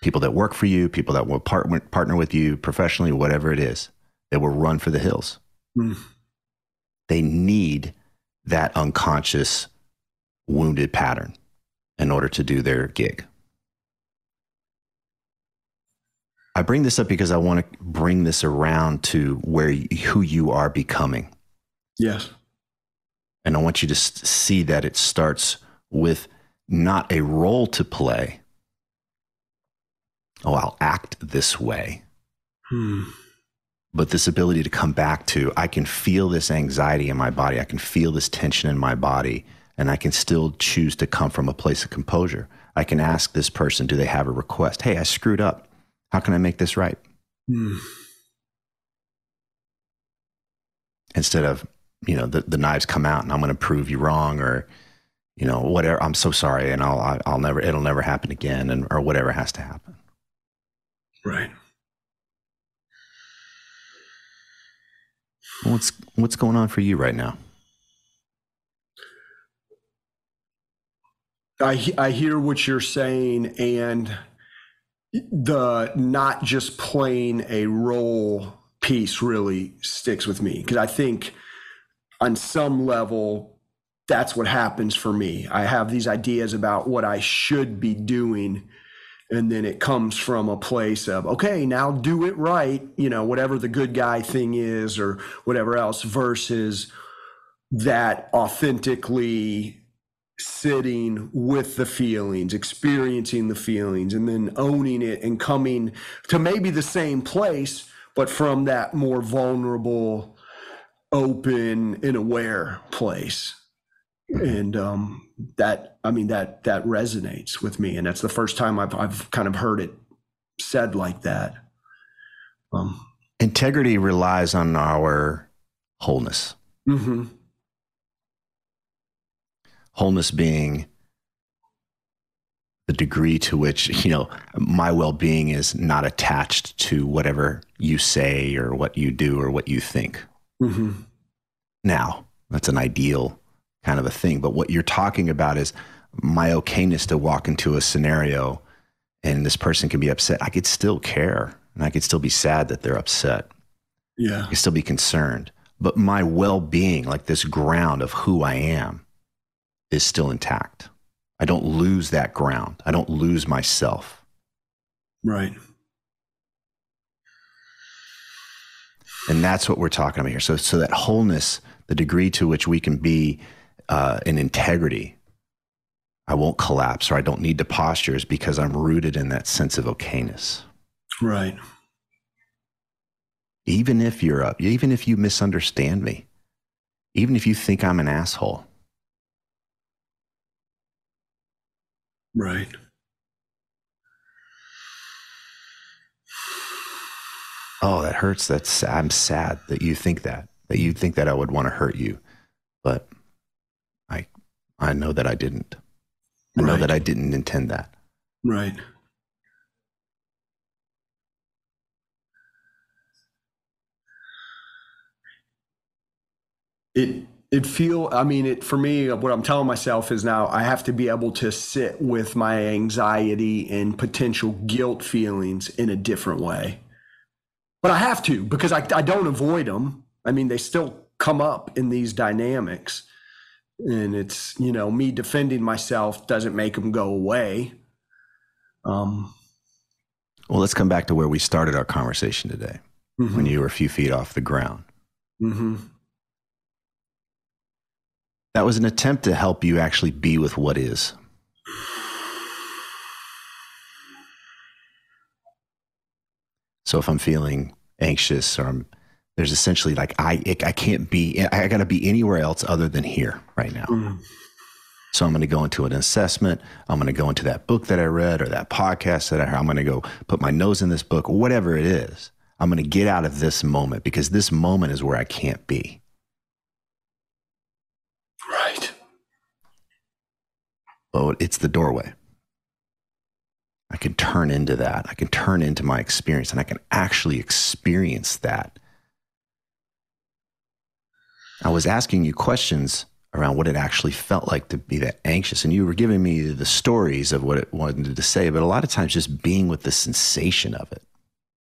People that work for you, people that will part- partner with you professionally, whatever it is, they will run for the hills. Mm. They need that unconscious wounded pattern in order to do their gig. I bring this up because I want to bring this around to where who you are becoming. Yes. And I want you to see that it starts with not a role to play. Oh, I'll act this way. Hmm. But this ability to come back to, I can feel this anxiety in my body. I can feel this tension in my body, and I can still choose to come from a place of composure. I can ask this person, do they have a request? Hey, I screwed up. How can I make this right? Mm. Instead of, you know, the, the knives come out and I'm going to prove you wrong or, you know, whatever. I'm so sorry. And I'll, I'll never, it'll never happen again and, or whatever has to happen. Right. What's, what's going on for you right now? I, I hear what you're saying and the not just playing a role piece really sticks with me because I think on some level that's what happens for me. I have these ideas about what I should be doing and then it comes from a place of okay now do it right you know whatever the good guy thing is or whatever else versus that authentically sitting with the feelings, experiencing the feelings, and then owning it and coming to maybe the same place, but from that more vulnerable, open, and aware place. And um, that, I mean, that that resonates with me, and that's the first time I've I've kind of heard it said like that. Um, Integrity relies on our wholeness. Mm-hmm wholeness being the degree to which you know my well-being is not attached to whatever you say or what you do or what you think mm-hmm. now that's an ideal kind of a thing but what you're talking about is my okayness to walk into a scenario and this person can be upset i could still care and i could still be sad that they're upset yeah i could still be concerned but my well-being like this ground of who i am is still intact. I don't lose that ground. I don't lose myself. Right. And that's what we're talking about here. So, so that wholeness, the degree to which we can be uh, in integrity, I won't collapse or I don't need to postures because I'm rooted in that sense of okayness. Right. Even if you're up, even if you misunderstand me, even if you think I'm an asshole, Right. Oh, that hurts. That's I'm sad that you think that that you think that I would want to hurt you, but I know that I didn't. I know that I didn't intend that. Right. It it feel i mean it for me what i'm telling myself is now i have to be able to sit with my anxiety and potential guilt feelings in a different way but i have to because i, I don't avoid them i mean they still come up in these dynamics and it's you know me defending myself doesn't make them go away um well let's come back to where we started our conversation today mm-hmm. when you were a few feet off the ground mm-hmm that was an attempt to help you actually be with what is. So if I'm feeling anxious or I'm, there's essentially like I I can't be I got to be anywhere else other than here right now. Mm. So I'm going to go into an assessment. I'm going to go into that book that I read or that podcast that I heard. I'm going to go put my nose in this book, whatever it is. I'm going to get out of this moment because this moment is where I can't be. Right. Oh, it's the doorway. I can turn into that. I can turn into my experience and I can actually experience that. I was asking you questions around what it actually felt like to be that anxious. And you were giving me the stories of what it wanted to say, but a lot of times just being with the sensation of it.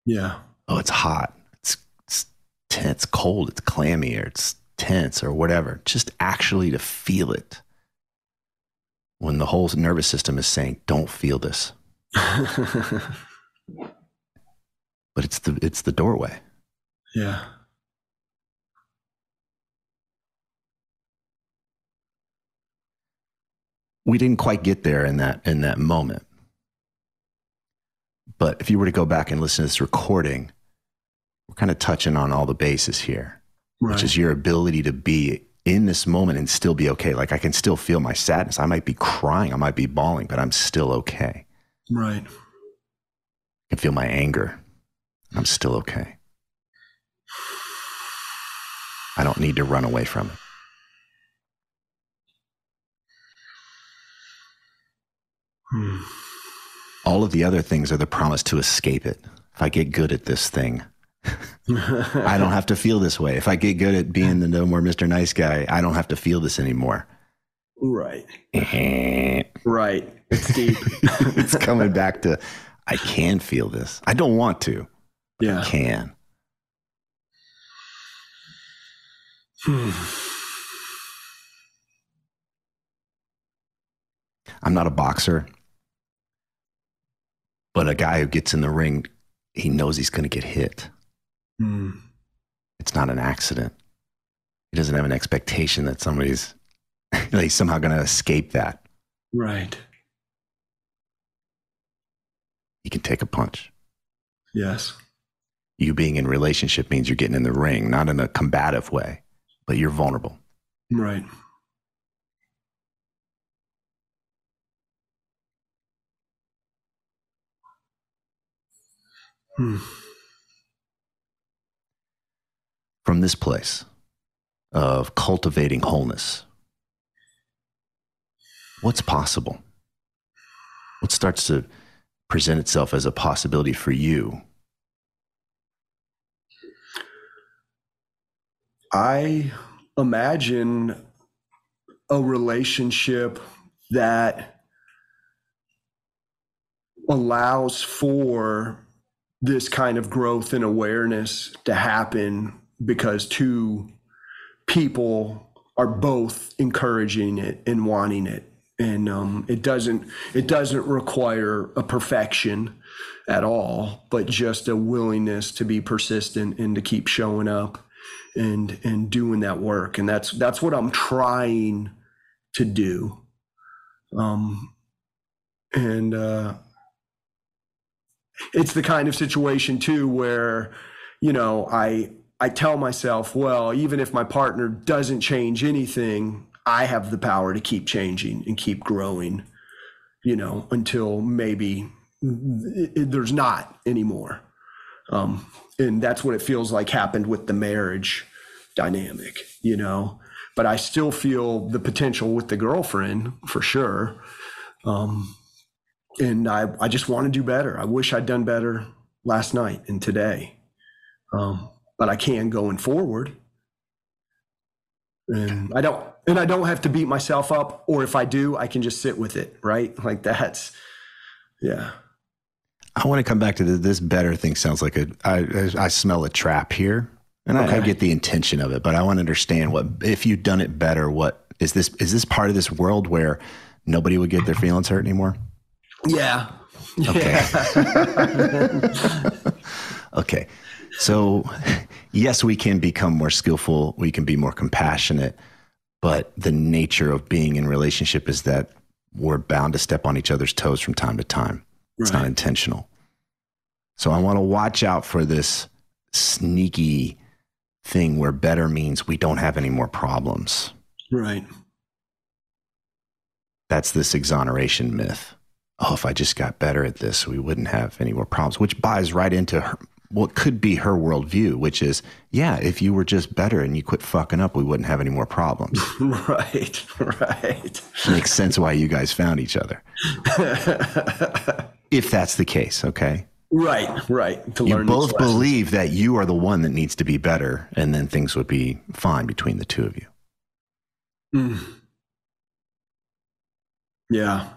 Yeah. Oh, it's hot. It's, it's tense, cold, it's clammy, or it's tense, or whatever. Just actually to feel it when the whole nervous system is saying, don't feel this. but it's the it's the doorway. Yeah. We didn't quite get there in that in that moment. But if you were to go back and listen to this recording, we're kind of touching on all the bases here, right. which is your ability to be in this moment and still be okay. Like I can still feel my sadness. I might be crying, I might be bawling, but I'm still okay. Right. I can feel my anger. I'm still okay. I don't need to run away from it. Hmm. All of the other things are the promise to escape it. If I get good at this thing, I don't have to feel this way. If I get good at being the no more Mr. Nice Guy, I don't have to feel this anymore. Right. right. It's deep. it's coming back to I can feel this. I don't want to. Yeah. I can. I'm not a boxer. But a guy who gets in the ring, he knows he's going to get hit. Mm. It's not an accident. He doesn't have an expectation that somebody's he's somehow going to escape that. Right. He can take a punch. Yes. You being in relationship means you're getting in the ring, not in a combative way, but you're vulnerable. Right. Hmm. From this place of cultivating wholeness, what's possible? What starts to present itself as a possibility for you? I imagine a relationship that allows for this kind of growth and awareness to happen because two people are both encouraging it and wanting it. And um, it doesn't it doesn't require a perfection at all but just a willingness to be persistent and to keep showing up and and doing that work. And that's that's what i'm trying to do. Um and uh it's the kind of situation too where you know i i tell myself well even if my partner doesn't change anything i have the power to keep changing and keep growing you know until maybe there's not anymore. Um, and that's what it feels like happened with the marriage dynamic you know? But i still feel the potential with the girlfriend for sure. Um, and I, I just want to do better. I wish I'd done better last night and today. Um, but I can going forward. And I don't and I don't have to beat myself up, or if I do, I can just sit with it, right? Like that's yeah. I want to come back to the, this better thing. Sounds like a I I smell a trap here, and okay. I, I get the intention of it, but I want to understand what if you'd done it better. What is this? Is this part of this world where nobody would get their feelings hurt anymore? Yeah. Okay. okay. So, yes, we can become more skillful. We can be more compassionate. But the nature of being in relationship is that we're bound to step on each other's toes from time to time. It's not intentional. So I want to watch out for this sneaky thing where better means we don't have any more problems. Right. That's this exoneration myth oh, if I just got better at this, we wouldn't have any more problems, which buys right into her, what could be her worldview, which is, yeah, if you were just better and you quit fucking up, we wouldn't have any more problems. right, right. Makes sense why you guys found each other. if that's the case, okay? Right, right. To you both believe that you are the one that needs to be better, and then things would be fine between the two of you. Mm. Yeah.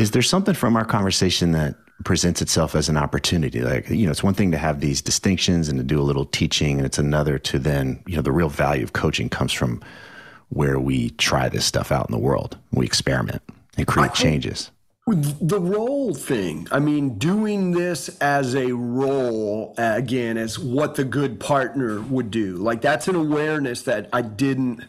Is there something from our conversation that presents itself as an opportunity? Like, you know, it's one thing to have these distinctions and to do a little teaching, and it's another to then, you know, the real value of coaching comes from where we try this stuff out in the world. We experiment and create changes. The role thing. I mean, doing this as a role, again, as what the good partner would do. Like, that's an awareness that I didn't,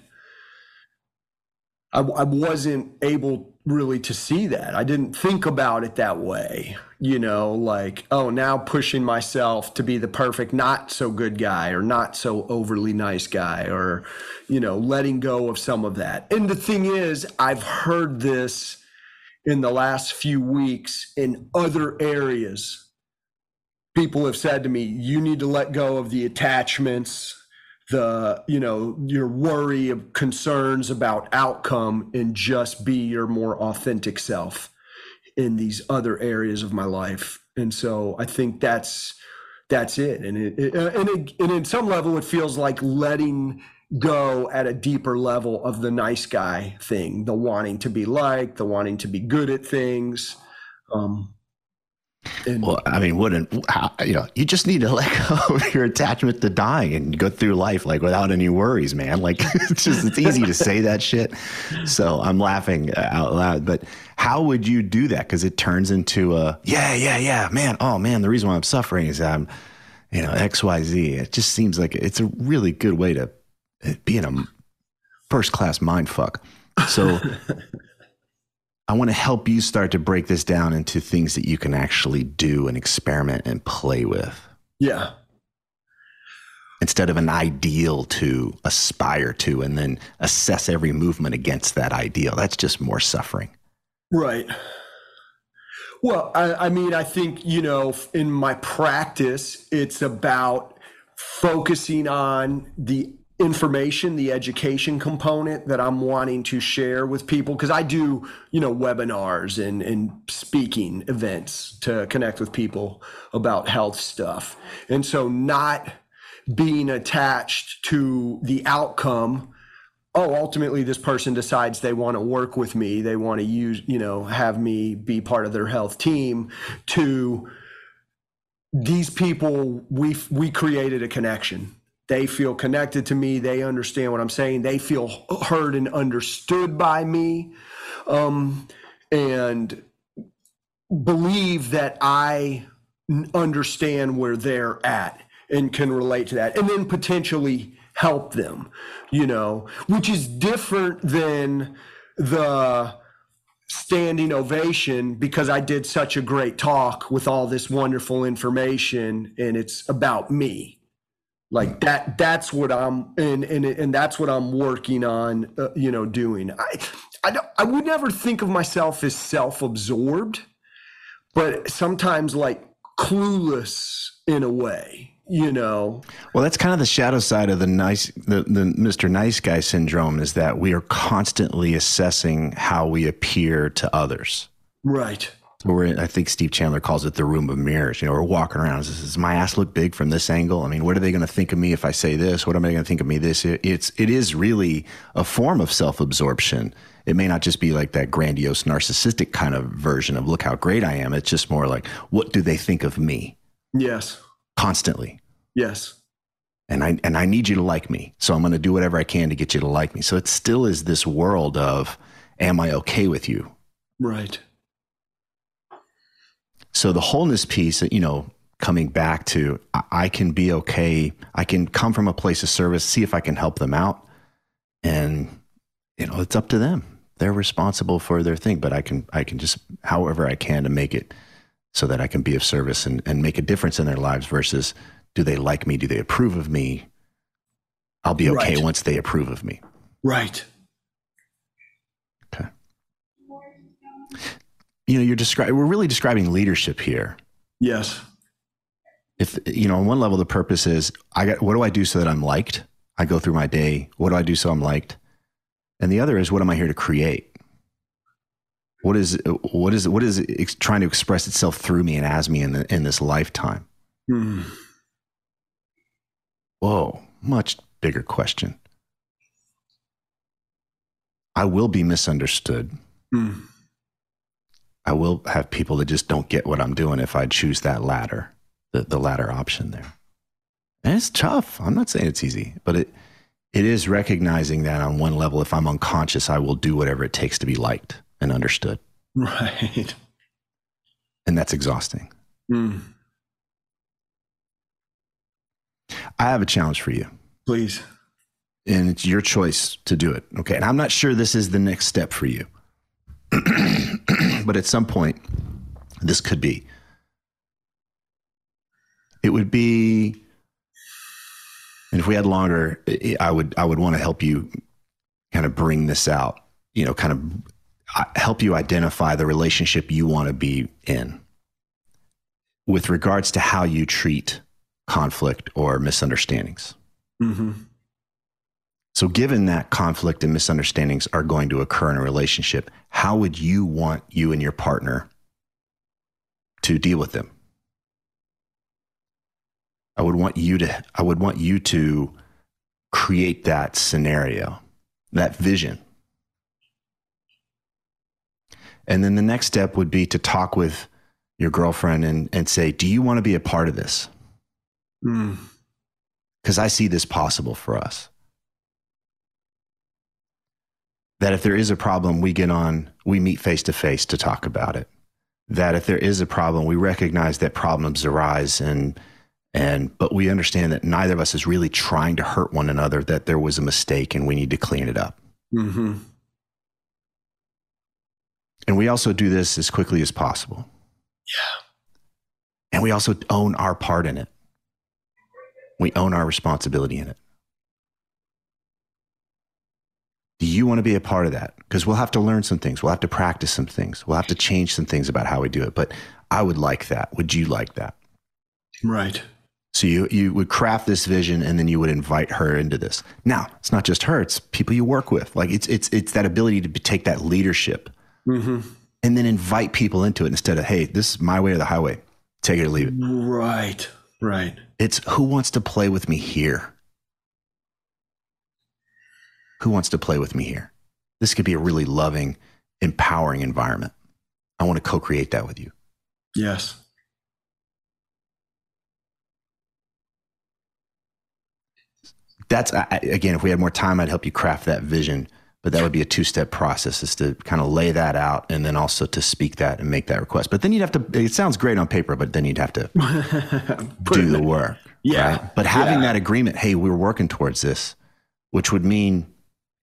I, I wasn't able really to see that. I didn't think about it that way, you know, like, oh, now pushing myself to be the perfect, not so good guy or not so overly nice guy or, you know, letting go of some of that. And the thing is, I've heard this in the last few weeks in other areas. People have said to me, you need to let go of the attachments the you know your worry of concerns about outcome and just be your more authentic self in these other areas of my life. And so i think that's that's it. And it, it and it, and in some level it feels like letting go at a deeper level of the nice guy thing the wanting to be liked the wanting to be good at things. Um and, well, I mean, wouldn't you know? You just need to let go of your attachment to dying and go through life like without any worries, man. Like it's just it's easy to say that shit. So I'm laughing out loud. But how would you do that? Because it turns into a yeah, yeah, yeah, man. Oh man, the reason why I'm suffering is I'm, you know, X, Y, Z. It just seems like it's a really good way to be in a first class mind fuck. So. I want to help you start to break this down into things that you can actually do and experiment and play with. Yeah. Instead of an ideal to aspire to and then assess every movement against that ideal. That's just more suffering. Right. Well, I, I mean, I think, you know, in my practice, it's about focusing on the information, the education component that I'm wanting to share with people because I do, you know, webinars and and speaking events to connect with people about health stuff. And so not being attached to the outcome oh ultimately this person decides they want to work with me they want to use you know have me be part of their health team to these people we we created a connection they feel connected to me. They understand what I'm saying. They feel heard and understood by me. Um, and believe that I understand where they're at and can relate to that. And then potentially help them, you know, which is different than the standing ovation because I did such a great talk with all this wonderful information and it's about me like that that's what i'm and and, and that's what i'm working on uh, you know doing. I I, don't. I would never think of myself as self-absorbed but sometimes like clueless in a way you know? Well that's kind of the shadow side of the nice the, the mr nice guy syndrome is that we are constantly assessing how we appear to others. Right I think Steve Chandler calls it the room of mirrors. You know, we're walking around. Does, does my ass look big from this angle? I mean, what are they going to think of me if I say this? What am I going to think of me this? It, it's it is really a form of self absorption. It may not just be like that grandiose narcissistic kind of version of look how great I am. It's just more like what do they think of me? Yes. Constantly. Yes. And I and I need you to like me. So I'm going to do whatever I can to get you to like me. So it still is this world of am I okay with you? Right so the wholeness piece, you know, coming back to I can be okay. I can come from a place of service, see if I can help them out. And, you know, it's up to them. They're responsible for their thing, but I can, I can just, however I can to make it so that I can be of service and, and make a difference in their lives versus do they like me? Do they approve of me? I'll be okay right. once they approve of me. Right. Okay you know, you're describing, we're really describing leadership here. Yes. If, you know, on one level, the purpose is I got, what do I do so that I'm liked? I go through my day. What do I do so I'm liked? And the other is, what am I here to create? What is, what is, what is trying to express itself through me and as me in, the, in this lifetime? Mm. Whoa, much bigger question. I will be misunderstood. Mm. I will have people that just don't get what I'm doing if I choose that ladder, the, the ladder option there. And it's tough. I'm not saying it's easy, but it it is recognizing that on one level, if I'm unconscious, I will do whatever it takes to be liked and understood. Right. And that's exhausting. Mm. I have a challenge for you. Please. and it's your choice to do it. Okay. And I'm not sure this is the next step for you, but at some point, this could be. It would be, and if we had longer, I- would I would want to help you kind of bring this out. You know, kind of uh, help you identify the relationship you want to be in with regards to how you treat conflict or misunderstandings. hmm So, given that conflict and misunderstandings are going to occur in a relationship, how would you want you and your partner to deal with them? I would want you to I would want you to create that scenario, that vision. And then the next step would be to talk with your girlfriend and, and say, Do you want to be a part of this? Mm. Because I see this possible for us. That if there is a problem, we get on, we meet face to face to talk about it. That if there is a problem, we recognize that problems arise and and but we understand that neither of us is really trying to hurt one another, that there was a mistake and we need to clean it up. hmm And we also do this as quickly as possible. Yeah. And we also own our part in it. We own our responsibility in it. Do you want to be a part of that? Because we'll have to learn some things. We'll have to practice some things. We'll have to change some things about how we do it. But I would like that. Would you like that? Right. So you, you would craft this vision and then you would invite her into this. Now, it's not just her, it's people you work with. Like it's it's it's that ability to take that leadership hmm and then invite people into it instead of, hey, this is my way or the highway. Take it or leave it. Right. Right. It's who wants to play with me here? Who wants to play with me here? This could be a really loving, empowering environment. I want to co create that with you. Yes. That's, I- again, if we had more time, I'd help you craft that vision. But that would be a two step process is to kind of lay that out and then also to speak that and make that request. But then you'd have to, it sounds great on paper, but then you'd have to do the work. Yeah. right? But having Yeah. that agreement, hey, we're working towards this, which would mean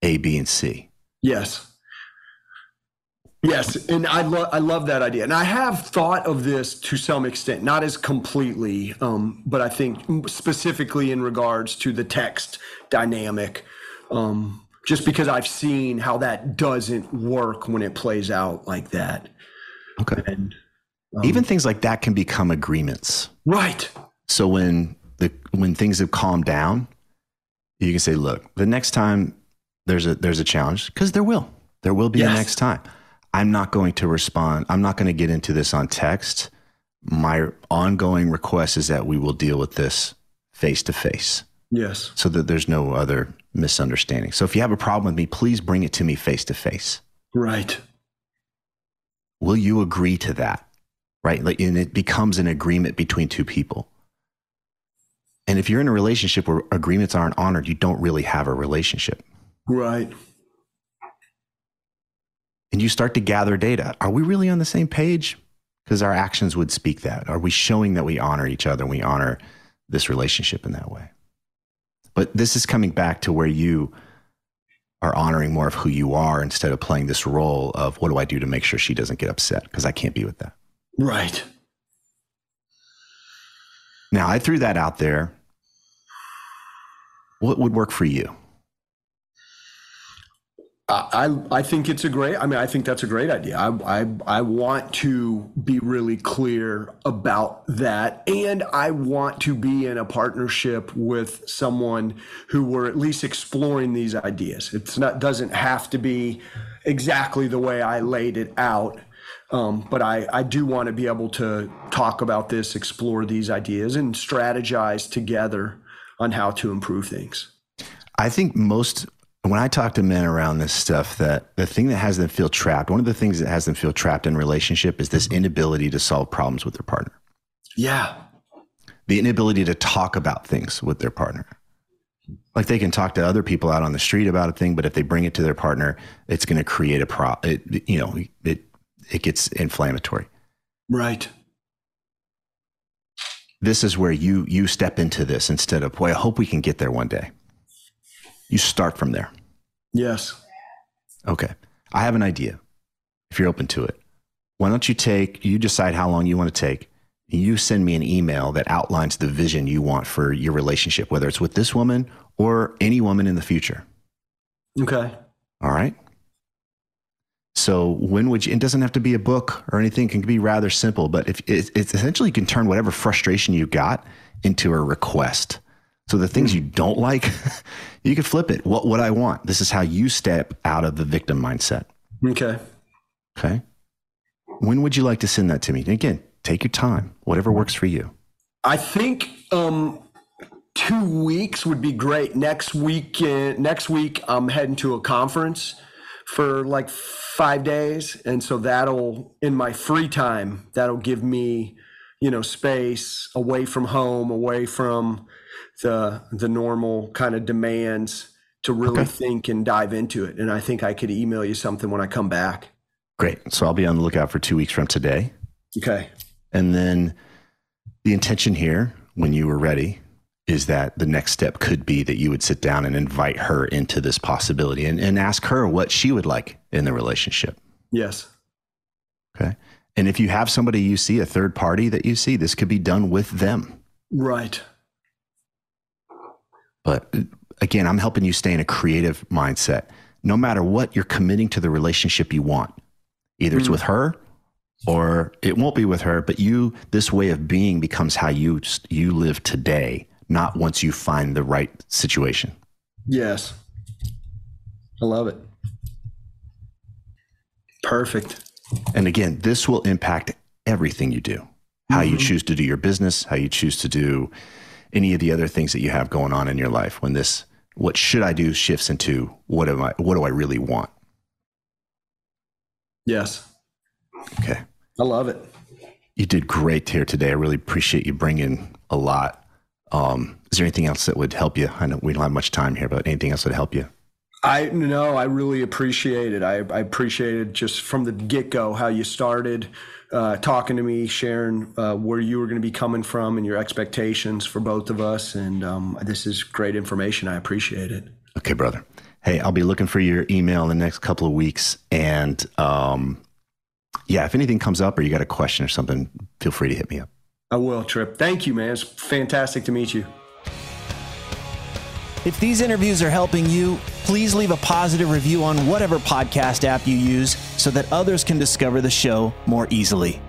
A, B, and C. Yes. Yes, and I love I love that idea, and I have thought of this to some extent, not as completely, um, but I think specifically in regards to the text dynamic, um, just because I've seen how that doesn't work when it plays out like that. Okay. And Even things like that can become agreements. right, So when the when things have calmed down, you can say, look, the next time there's a there's a challenge, because there will. There will be a next time. I'm not going to respond. I'm not going to get into this on text. My ongoing request is that we will deal with this face to face yes, so that there's no other misunderstanding. So if you have a problem with me, please bring it to me face to face. right, Will you agree to that? Right? Like, and it becomes an agreement between two people. And if you're in a relationship where agreements aren't honored, you don't really have a relationship. Right, And you start to gather data. Are we really on the same page? Because our actions would speak that. Are we showing that we honor each other and we honor this relationship in that way? But this is coming back to where you are honoring more of who you are instead of playing this role of what do I do to make sure she doesn't get upset? Because I can't be with that. right. Now, I threw that out there. What would work for you? I, I think it's a great. I mean, I think that's a great idea. I, I I want to be really clear about that, and I want to be in a partnership with someone who we're at least exploring these ideas. It's not doesn't have to be exactly the way I laid it out, Um, but I, I do want to be able to talk about this, explore these ideas, and strategize together on how to improve things. I think most when I talk to men around this stuff, that the thing that has them feel trapped, one of the things that has them feel trapped in relationship is this inability to solve problems with their partner. Yeah. The inability to talk about things with their partner. Like they can talk to other people out on the street about a thing, but if they bring it to their partner, it's going to create a pro. It, you know, it it gets inflammatory. Right. This is where you you step into this instead of, boy, I hope we can get there one day. You start from there. Yes. Okay. I have an idea. If you're open to it, why don't you take? You decide how long you want to take. You send me an email that outlines the vision you want for your relationship, whether it's with this woman or any woman in the future. Okay. All right. So when would you? It doesn't have to be a book or anything. It can be rather simple, but if it's, it's essentially you can turn whatever frustration you got into a request. So the things you don't like, you could flip it. What would I want. This is how you step out of the victim mindset. Okay. Okay. When would you like to send that to me? And again, take your time. Whatever works for you. I think um, two weeks would be great. Next week, uh, next week, I'm heading to a conference for like five days, and so that'll in my free time that'll give me, you know, space away from home, away from the the normal kind of demands to really okay. think and dive into it. And I think I could email you something when I come back. Great. So I'll be on the lookout for two weeks from today. Okay. And then the intention here, when you were ready, is that the next step could be that you would sit down and invite her into this possibility and, and ask her what she would like in the relationship. Yes. Okay. And if you have somebody you see, a third party that you see, this could be done with them. Right. But again, I'm helping you stay in a creative mindset. No matter what, you're committing to the relationship you want. Either mm. it's with her or it won't be with her, but you, this way of being becomes how you, you live today not once you find the right situation. Yes. I love it. Perfect. And again, this will impact everything you do how mm-hmm. you choose to do your business, how you choose to do any of the other things that you have going on in your life when this what should I do shifts into what am I what do I really want? Yes. Okay. I love it. You did great here today. I really appreciate you bringing a lot um, is there anything else that would help you? I know we don't have much time here, but anything else that would help you? I know I really appreciate it. I, I appreciated just from the get go how you started uh, talking to me, sharing uh, where you were going to be coming from and your expectations for both of us. And um, this is great information. I appreciate it. Okay, brother. Hey, I'll be looking for your email in the next couple of weeks. And um, yeah, if anything comes up or you got a question or something, feel free to hit me up. I will, Tripp. Thank you, man. It's fantastic to meet you. If these interviews are helping you, please leave a positive review on whatever podcast app you use so that others can discover the show more easily.